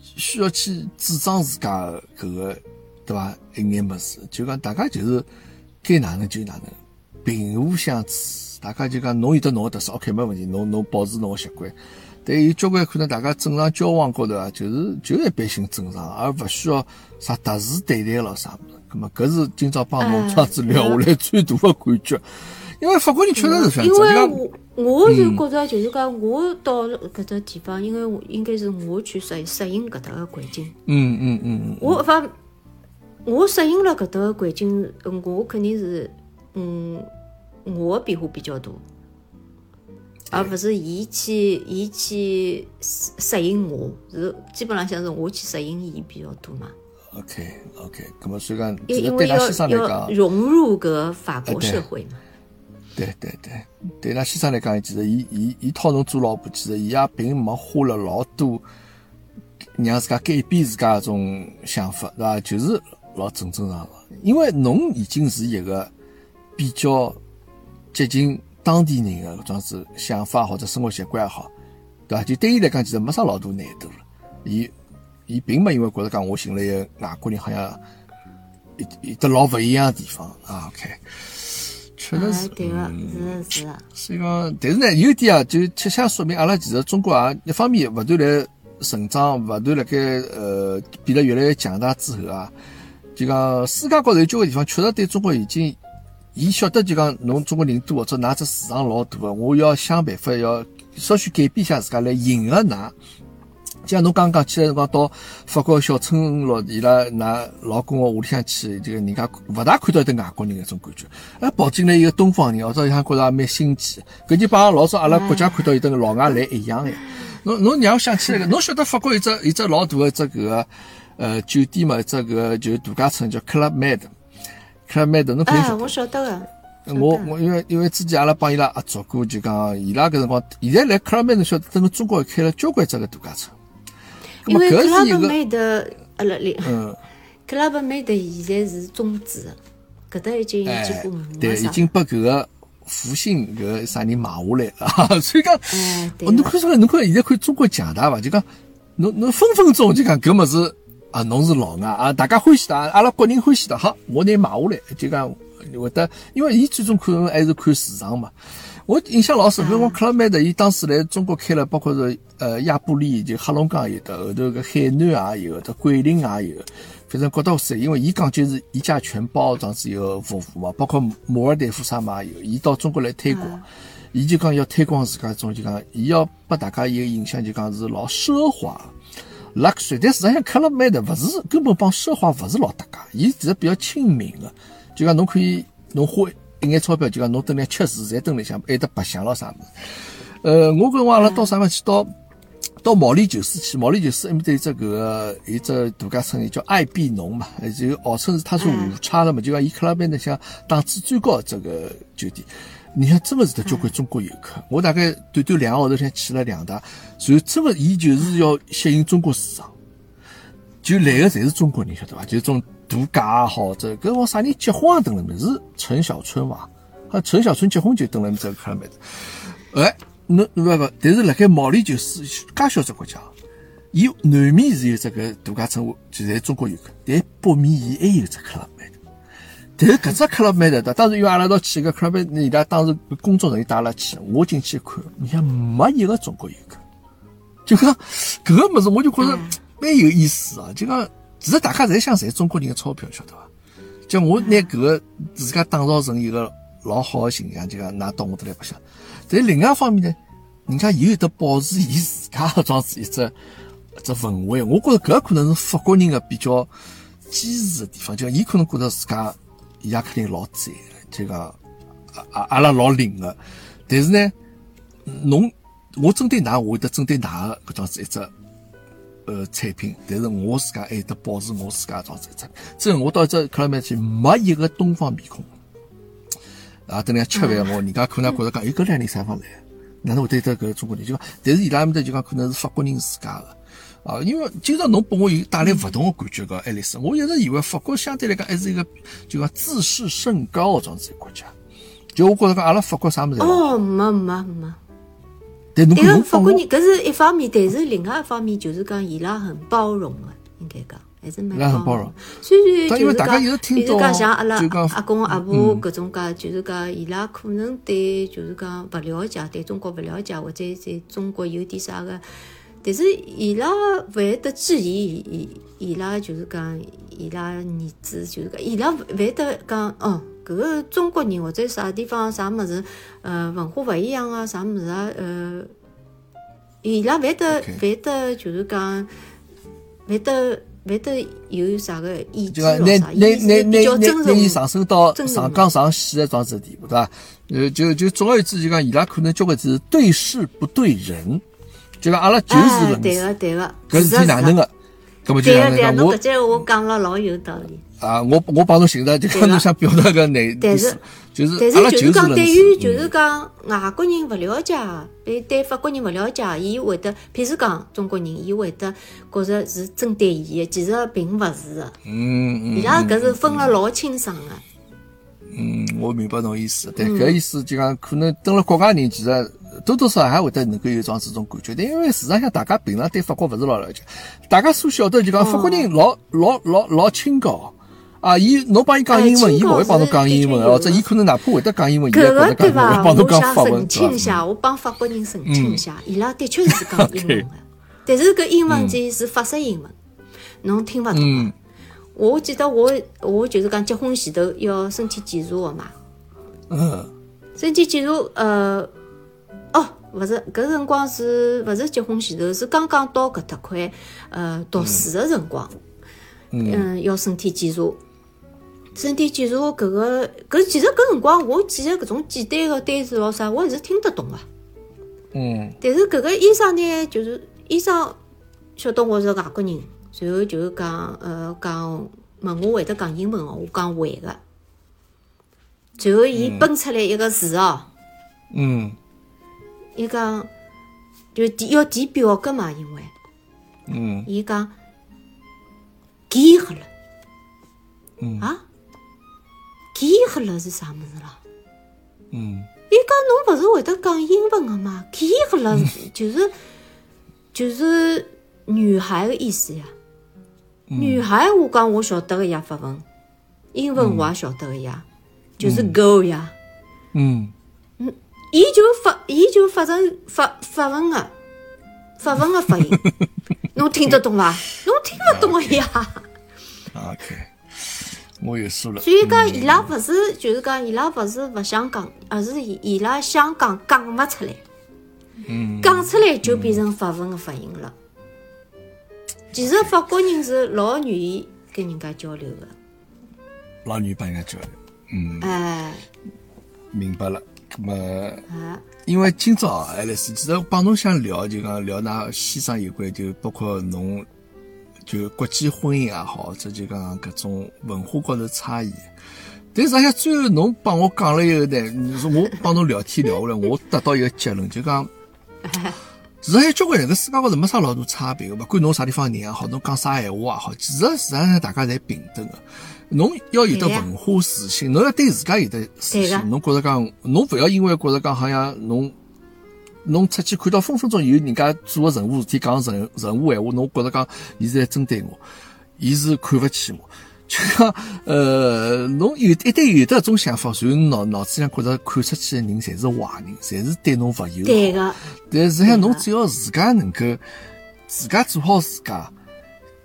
S2: 需要去主张自家搿个对伐？一眼物事，就讲大家就是该哪能就哪能，平和相处，大家就讲侬有得侬的特色，OK 没问题，侬侬保持侬个习惯。但有交关可能大家正常交往高头啊，就是就一般性正常，而勿需要啥特殊对待咯啥物事。咁么，搿是今朝帮侬 这样子聊下来最大的感觉，因为法国人确实是这样子。
S3: 因为我我是觉着就是讲，我到搿只地方，因为应该是我去适适应搿搭个环境。
S2: 嗯嗯嗯。
S3: 我发，我适应了搿搭个环境，我肯定是，嗯，我变化比较大，而不是伊去伊去适适应我，是基本上像是我去适应伊比较多嘛。
S2: OK OK，咁么所以讲，
S3: 因为要要，融入搿法国社会嘛。
S2: 对对对，对那先生来讲，其实伊伊伊讨侬做老婆，其实伊也并没花了老多让自家改变自家搿种想法，对伐？就是老正正常常，因为侬已经是一个比较接近当地人的搿种子想法或者生活习惯也好，对伐？就对伊来讲，其实没啥老大难度了。伊伊并没因为觉着讲我寻了一个外国人，好像有有得老勿一样的地方啊。OK，确实
S3: 哎
S2: 是，，
S3: 对个，
S2: 嗯
S3: 是的是的。
S2: 所以讲，但是呢，有一点啊，就恰恰说明，阿拉其实中国啊，一方面勿断来成长，勿断辣盖呃变得越来越强大之后啊，就讲世界高头有交关地方确实对中国已经，伊晓得就讲侬中国人多或者㑚只市场老大个，我要想办法要稍许改变一下自家来迎合㑚。就像侬刚刚去的辰光到法国小村落，伊拉㑚老公个屋里向去，就人家勿大看到一个外国人搿种感觉。哎，跑进来一个东方人，或者像觉着也蛮新奇。搿就帮老早阿拉国家看到有得老外来一样个。侬侬让我想起来个，侬晓得法国有只有只老大个只搿个呃酒店嘛，一只搿个就是度假村叫 Club Med。Club Med 侬肯定
S3: 哎，
S2: 晓
S3: 我晓得个。
S2: 我我因为因为之前阿拉帮伊拉合作过，就讲伊拉搿辰光，现在来 Club Med 侬晓得，等个中国开了交关只个度假村。
S3: 因为
S2: 咁么搿是一
S3: Club
S2: 个
S3: Med 阿拉里
S2: 嗯。
S3: Club Med 现在是终止的，搿搭已经
S2: 哎
S3: 几乎，
S2: 对，
S3: 没啥。
S2: 已经把搿个复兴搿个啥人买下来了啊，所以讲，
S3: 哎，
S2: 侬。看出来，侬看现在看中国强大伐？就讲，侬侬分分钟就讲搿物事啊，侬是老外啊，大家欢喜的，阿拉国人欢喜的，好，我拿买下来，就讲会得，因为伊最终可能还是看市场嘛。我印象老深，比如讲 Club Med，伊当时来中国开了，包括是呃亚布力，就黑龙江有的，后头个海南也有的，桂林也有，反正各到三，因为伊讲究是一家全包这样子一个服务嘛，包括马尔代夫啥嘛也有，伊到中国来推广，伊就讲要推广自家种就讲，伊要拨大家一个印象就讲是老奢华。Lux，但实际上 Club Med 勿是根本帮奢华勿是老搭界，伊其实比较亲民个，就讲侬可以侬花一眼钞票，就讲侬蹲来吃住，侪蹲里向，还得白相咯啥物事。呃，我跟我阿拉到啥地方去？到到毛里求斯去，毛里求斯埃面搭有只搿个有只度假村叫爱碧农嘛，呃就号称是它是五差的嘛，就讲伊 Club Med 像档次最高的这个酒店。你看，真的是得交关中国游客。我大概短短两个号头前去了两趟，然后真的，伊就是要吸引中国市场，就来个侪是中国人，晓得伐？就种度假也好，这搿往啥人结婚也登了面是陈小春伐？好像陈小春结婚就登了面这个克拉面哎，侬勿勿，但是辣盖毛里求斯介小只国家，伊南面是有这个度假村，就是中国游客，但北面伊还有只克拉面但是搿只 Club Med 的，当时因为阿拉一道去个 Club Med，伊拉当时工作人员带阿拉去，我进去一看，里向没一个中国游客，就讲搿个物事，我就觉着蛮有意思啊。就讲其实大家侪想赚中国人的钞票，晓得伐？就我拿搿个自家打造成一个老好的形象，就讲拿到我这来白相。但另外一方面呢，人家又有得保持伊自家的装子一只一只氛围。我觉着搿可能是法国人的比较坚持的地方，就伊可能觉着自家。伊拉肯定老赞个，就讲阿阿拉老灵个，但是呢，侬我针对㑚，我会得针对㑚个搿种子一只呃产品，但是我自家还得保持我自家搿种子一只。真我到这克拉麦去，没一个东方面孔。啊，等下吃饭，我人家可能觉着讲，哎，搿两人啥方来？哪能会得得搿中国人？就讲，但是伊拉埃面搭就讲，可能是法国人自家个。啊，因为今朝侬拨我有带来勿同的感觉个，爱丽丝，我一直以为法国相对来讲还是一个就讲自视甚高的这样子国家。就我觉着讲，阿拉法国啥物事？
S3: 哦，没没没。
S2: 但侬
S3: 对个，法国人搿是一方面，但是另外一方面就是讲伊拉很包容个，应该讲还是蛮
S2: 包容
S3: 容。虽然就是讲，比如讲像阿拉阿公阿婆搿种介，就是讲伊拉可能对就是讲勿了解，对中国勿了解，或者在中国有点啥个。但是伊拉勿会得质疑伊伊拉就是讲伊拉儿子就是讲伊拉勿会得讲哦，搿个中国人或者啥地方啥物事，呃，文化勿一样啊，啥物事啊，呃，伊拉勿会得勿会得就是讲勿会得勿会得有啥个意见咯啥，
S2: 拿拿
S3: 伊是比较
S2: 拿拿
S3: 尊重
S2: 拿伊上升到上纲上线的这样子的地步，对伐？呃，就就总而言之，就讲伊拉可能交关是对事不对人，就讲阿拉就是
S3: 哎，
S2: 人事，
S3: 对个对个，
S2: 搿事体哪能
S3: 个？
S2: 个？搿么就像
S3: 对个对个，
S2: 讲我
S3: 侬搿句闲话讲了老有道理。
S2: 啊，我我帮侬寻着，就
S3: 对个
S2: 讲侬想表达个内
S3: 但是
S2: 意思，就是
S3: 但是就是讲，对于就是讲外国人勿了解，对对法国人勿了解，伊会得，譬如讲中国人，伊会得觉着是针对伊个，其实并勿是个。
S2: 嗯嗯
S3: 伊拉搿是分了老清爽个。
S2: 嗯，我明白侬意思，但搿意思就讲，可能蹲辣国外人其实多多少少还会得能够有一种这种感觉，但因为市场上大家平常对法国勿是老了解，大家所晓得就讲法国人老老老老清高。啊，伊侬帮伊讲英文，伊勿会帮侬讲英文，或者伊可能哪怕会得讲英文，伊
S3: 搿
S2: 也觉得
S3: 个对伐？
S2: 侬
S3: 我想澄清一下，我帮法国人澄清一下，伊拉的确是讲 英文的，但是搿英文机是法式英文，侬听勿懂。我记得我我就是讲结婚前头要身体检查的嘛，
S2: 嗯。
S3: 身体检查呃，哦，勿是搿辰光是勿是结婚前头，是刚刚到搿搭块呃读书的辰光，嗯，要身体检查。身体检查搿个搿其实搿辰光我记得搿种简单的单词咾啥，我还是听得懂啊。
S2: 嗯
S3: 但是搿个医生呢，就是医生晓得我是外国人，然后就是讲呃讲问我会得讲英文哦，我讲会个。然后伊蹦出来一个字哦，
S2: 嗯
S3: 伊讲就填要填表格嘛，因为。
S2: 嗯。
S3: 伊讲记好了，
S2: 嗯。
S3: 啊，记好了是啥物事啦？
S2: 嗯。
S3: 伊讲侬勿是会得讲英文个吗？记好了 就是就是女孩个意思呀。女孩我讲我晓得个呀，法文，英文我也晓得个呀，就是 girl 呀。
S2: 嗯
S3: 伊就发，伊就发成发法文个法文个发音，侬听得懂伐？侬听勿懂个呀。
S2: ，OK，我有数了。
S3: 所以讲，伊拉勿是，就是讲，伊拉勿是勿想讲，而是伊伊拉想讲，讲勿出来。
S2: 嗯
S3: 讲出来就变成法文个发音了。其实法国人是老愿意跟人家交流的，
S2: 老愿意帮人家交流，嗯，
S3: 哎，
S2: 明白了。那么，
S3: 啊，
S2: 因为今朝啊爱丽丝，其实我帮侬想聊，就讲聊㑚先生有关，就包括侬就国际婚姻也好，这就讲搿种文化高头差异。但是，而且最后侬帮我讲了以后呢，你说我帮侬聊天聊下来，我得到一个结论，就讲。其实有交关人，搿世界高头没啥老大差别个，勿管侬啥地方人也好，侬讲啥闲话也好，其实实际上大家侪平等个。侬要有得文化自信，侬要对自家有得自信。侬觉着讲，侬勿要因为觉着讲好像侬侬出去看到分分钟有人家做个任何事体讲任任何闲话，侬觉着讲伊是在针对我，伊是看勿起我。就讲呃，侬有一旦有得搿种想法，然后脑脑子里向觉着看出去的人侪是坏人，侪是对侬勿友好。
S3: 对个，
S2: 但实际上，侬只要自家能够自家做好自家，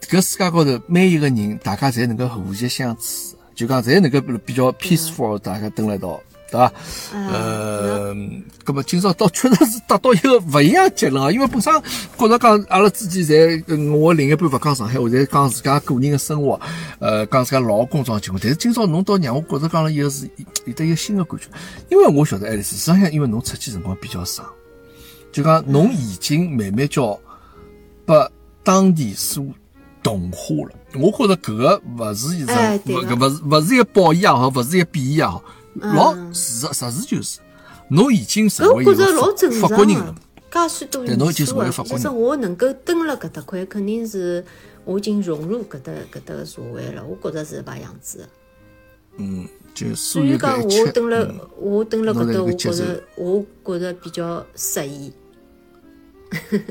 S2: 搿世界高头每一个人，大家侪能够和谐相处，就讲侪能够比较 peaceful，大家蹲辣一道，对伐？呃，葛么今朝倒确实是达到一个勿一样的结论啊，因为本身觉着讲阿拉之间侪，呃我另一半勿讲上海话，侪讲自家个人的生活，呃，讲自家老工作情况。但是今朝侬倒让我觉着讲了以后是有得一个新的感觉，因为我晓得爱丽丝，实际上因为侬出去辰光比较长。就讲侬已经慢慢叫把当地所同化了。我觉着搿个勿是一
S3: 个
S2: 勿是勿是一个褒义也好，勿是一个贬义也好，老事实实事求是，侬已经
S3: 我觉着
S2: 为一个
S3: 老正
S2: 法
S3: 常个
S2: 国人了。。
S3: 介许多
S2: 侬已经成为
S3: 数个，
S2: 法国人
S3: 其实我能够蹲辣搿搭块，肯定是我已经融入搿搭搿搭个社会了。我觉着是搿把样子的。
S2: 嗯，就所
S3: 以讲，我蹲辣
S2: 嗯
S3: 我蹲辣搿搭，我觉着我觉着比较适宜。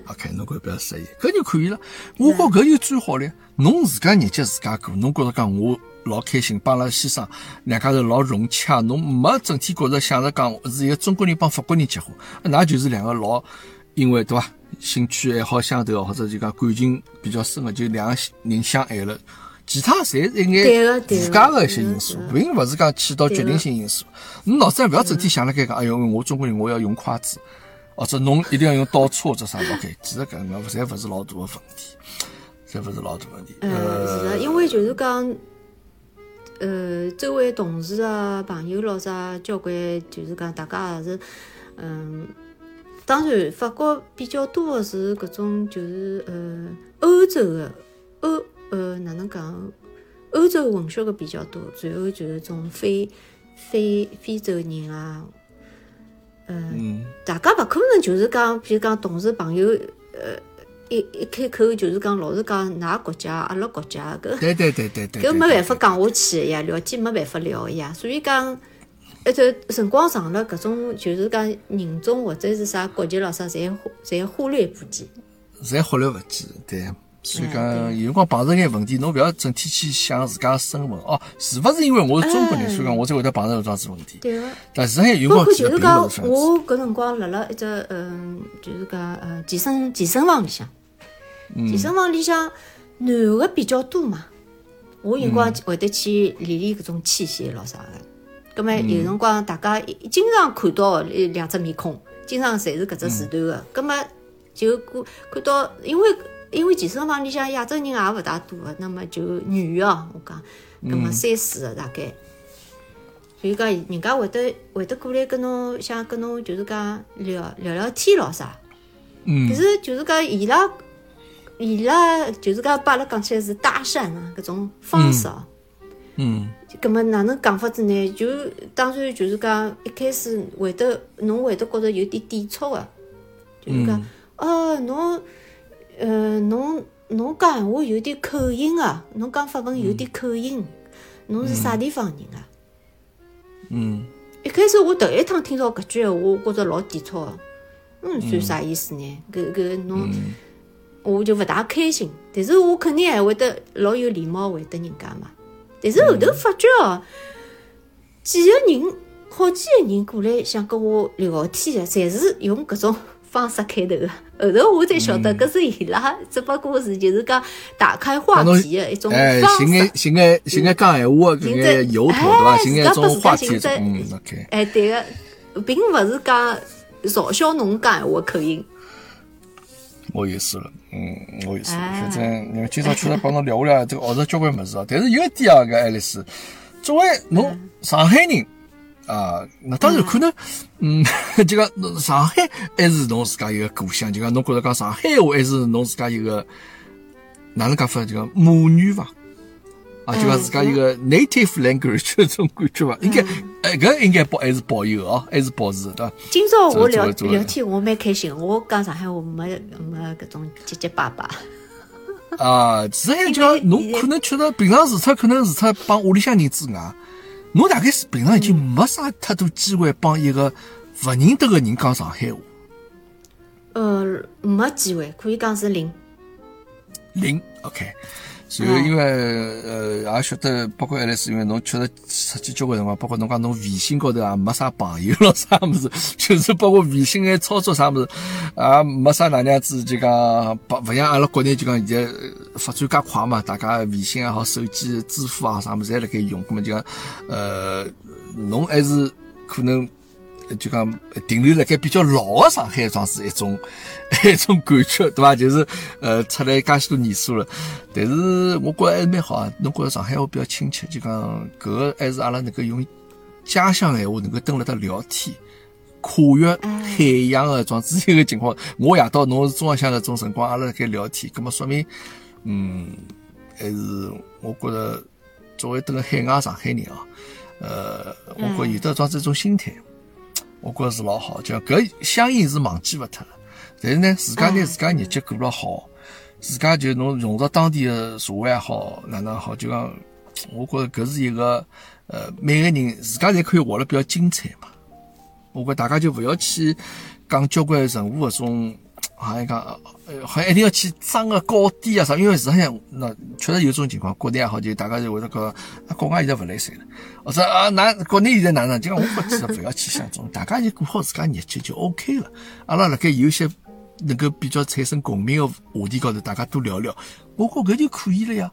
S2: OK，侬觉着比较适意，搿就可以了。我觉搿就最好了。侬自家日脚自家过，侬觉着讲我老开心，帮阿拉先生两家头老融洽，侬没整天觉着想着讲是一个中国人帮法国人结婚，那就是两个老因为对伐？兴趣爱好相投，或者就讲感情比较深的，就两个人相爱了。其他侪是一
S3: 对
S2: 眼附加的一些因素并勿是讲起到决定性因素。侬脑子里勿要整天想了该讲，哎哟，我中国人我要用筷子，或者侬一定要用刀叉或者啥？OK，其实搿个侪勿是老大个问题，侪勿是老大问题。
S3: 呃，是的，因为就是讲，呃，周围同事啊、朋友咯啥，交关就是讲大家也是，嗯，当然法国比较多的是搿种就是呃欧洲的欧呃哪能讲？欧洲混血个比较多，然后就是种非非非洲人啊，嗯，大家勿可能就是讲，比如讲同事朋友，呃，一一开口就是讲老是讲㑚国家、阿拉国家，搿。
S2: 对对对对对，
S3: 搿没办法讲下去个呀，聊天没办法聊个呀，所以讲，一头辰光长了，搿种就是讲人种或者是啥国籍咾啥，侪侪忽略不计，
S2: 侪忽略勿计，对。所以讲，有辰光碰着眼问题，侬勿要整天去想自家身份哦，是勿是因为我是中国人，所以讲我才会得碰着搿桩子问题。
S3: 对。个。
S2: 但是还有辰
S3: 光
S2: 就是
S3: 讲，我搿辰光辣辣一只嗯，就是讲呃健身健身房里向，健身房里向男个比较多嘛，我有辰光会得去练练搿种器械咾啥个。葛末有辰光大家经常看到两只面孔，经常侪是搿只时段个，葛末就看看到因为。因为健身房里向亚洲人也勿大多个，那么就女哦，我讲，那么三四个大概，所以讲人家会得会得过来跟侬想跟侬就是讲聊聊聊天咯啥，
S2: 嗯，
S3: 可是就是讲伊拉伊拉就是讲把阿拉讲起来是搭讪啊，搿种方式哦，
S2: 嗯，
S3: 葛么哪能讲法子呢？就当然就是讲一开始会得侬会得觉着有点抵触个，就是讲哦侬。呃，侬侬讲闲话有点口音啊，侬讲法文有点口音，侬是啥地方人啊？
S2: 嗯，
S3: 一开始我头一趟听到搿句闲话，我觉着老抵触个。嗯，算啥意思呢？搿搿侬，我就勿大开心。但是我肯定还会得老有礼貌回答人家嘛。但是后头发觉哦，几个人，好几个人过来想跟我聊天的，侪是用搿种。方式开头个，后头我才晓得，搿是伊拉只不过是就是讲打开话题的一种方式。
S2: 哎，寻眼寻眼寻眼讲闲话搿眼由头对伐？寻眼种话题嗯，OK。
S3: 哎，对个，并勿是讲嘲笑侬讲闲话口音。
S2: 我意思了，嗯，我意思。反正你们今朝确实帮侬聊下来，这个学着交关物事啊。但是有一点啊，搿爱丽丝，作为侬上海人。啊，那当然可能，嗯，就 讲上海还是侬自家一个故乡，就讲侬觉着讲上海话还是侬自家一个哪能讲法，就讲母语伐？啊，就讲自家一个 native language 这种感觉伐？应该，哎，搿应该保还是保有哦，还是保持对伐？
S3: 今朝我聊聊天，我蛮开心，我讲上海话没没搿种结结巴巴。
S2: 啊，实际上就讲侬可能确实平常除脱可能除脱帮屋里向人之外。侬大概是平常已经没啥太多机会帮一个勿认得个人讲上海话。
S3: 呃，没机会，可以讲是零。
S2: 零，OK。然后因为呃也晓得，包括爱丽丝，因为侬确实出去交关辰光，包括侬讲侬微信高头也没啥朋友咯，啥物事，就是包括微信爱操作啥物事，也没啥哪能样子，就讲不勿像阿拉国内就讲现在发展介快嘛，大家微信也好，手机支付啊啥物事侪辣盖用，咁么就讲呃侬还是可能。就讲停留辣盖比较老的上海，装是一种 一种感觉，对伐？就是呃，出来介许多年数了，但是我觉着还是蛮好啊。侬觉着上海话比较亲切，就讲搿个还是阿拉能够用家乡闲话能够蹲辣搭聊天，跨越海洋的装子一个情况。我夜到侬是中浪向搿种辰光，阿拉辣盖聊天，葛么说明，嗯，还是我觉着作为蹲辣海外上海人啊，呃，我觉有得装是一种心态。我觉着是老好，就搿相应是忘记勿脱了。但是呢，自家拿自家日脚过了好，自家就侬融入当地的社会也好，哪能好，就讲，我觉着搿是一个，呃，每个人自家侪可以活得比较精彩嘛。我觉大家就勿要去讲交关任何搿种。好像讲，呃，好像一定要去争个高低啊啥，因为实际上那确实有种情况，国内也好，就大家就会得讲，国外现在勿来塞了，或者啊，那国内现在哪能？就讲我觉着勿要去想种，大家就过好自家日脚就 OK 了。阿拉辣盖有些能够比较产生共鸣个话题高头，大家多聊聊，我觉搿就可以了呀，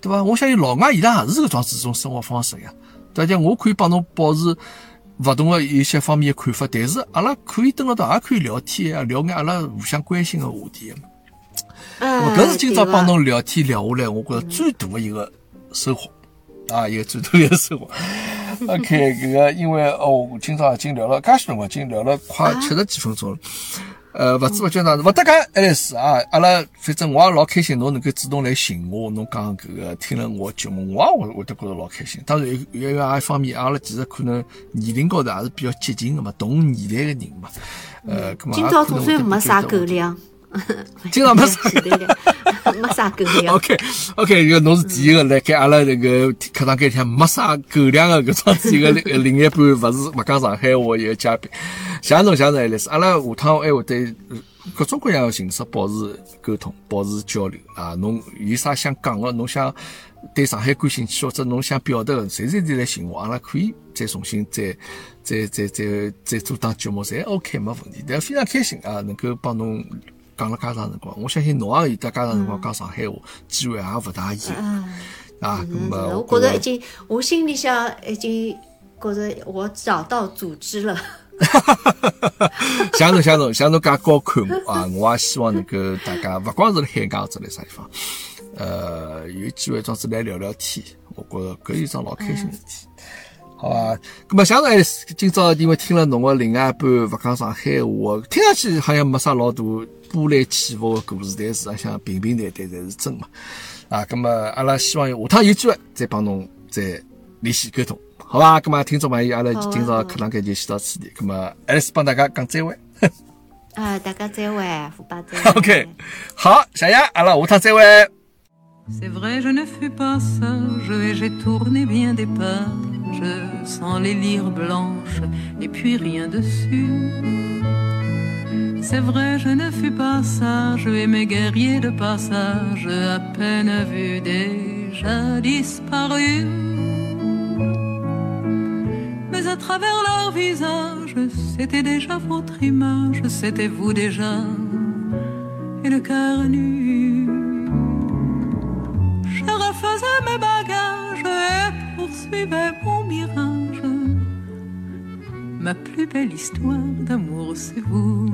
S2: 对伐？我相信老外伊拉也是搿种子种生活方式呀，大家我可以帮侬保持。勿同的一些方面的看法，但是阿拉可以蹲辣到，也可以聊天啊，聊眼阿拉互相关心的话题。
S3: 嗯，
S2: 搿是今朝帮侬聊天聊下来，我觉着最大的一个收获啊，一个最大的一个收获。OK，搿个因为哦，今朝已经聊了介许辰光，已经聊了快七十几分钟了。呃，勿知勿觉哪能，勿搭讲，爱丽丝啊，阿拉反正我也老开心，侬能够主动来寻我，侬讲搿个听了我节目，我也会会得觉着老开心。当然，有有一方面，阿拉其实可能年龄高头也是比较接近个嘛，同年代个人嘛。呃，
S3: 今朝总算没啥狗粮。
S2: 今朝没啥
S3: 没啥狗粮。
S2: OK OK，个侬是第一个来开阿拉那个课堂间听没啥狗粮的搿桩子一个另一半，勿是勿讲上海话一个嘉宾。谢侬谢侬爱丽丝，阿拉下趟还会对各种各样的形式保持沟通，保持交流啊。侬有啥想讲的，侬想对上海感兴趣，或者侬想表达的，随时随来寻我，阿拉可以再重新再再再再再做档节目，侪 OK 没问题。但非常开心啊，能够帮侬。讲了介长辰光，我相信侬也有得介长辰光讲上海话，机会也勿大有啊。那么，
S3: 我觉着已经，我心里想已经觉着我找到组织了。
S2: 像侬像侬像侬介高看我啊，我也希望能够大家勿光是辣海港，或者辣啥地方，呃，有机会总是来聊聊天，我觉着搿是桩老开心的事体。好吧，那么像是今朝因为听了侬个另外一半勿讲上海话，听上去好像没啥老大波澜起伏的故事，但是想平平淡淡才是真嘛。啊，咁么阿拉希望下趟有机会再帮侬再联系沟通，好吧？咁么听众朋友，阿拉今朝课堂间就先到此地，咁么还是帮大家讲再会。
S3: 啊，大家再会，福巴再会。
S2: OK，好，谢谢，阿拉下趟再会。
S1: C'est vrai, je ne fus pas sage et j'ai tourné bien des pages sans les lire blanches et puis rien dessus. C'est vrai, je ne fus pas sage et mes guerriers de passage à peine vus déjà disparus. Mais à travers leur visage, c'était déjà votre image, c'était vous déjà et le cœur je refaisais mes bagages et poursuivais mon mirage. Ma plus belle histoire d'amour, c'est vous.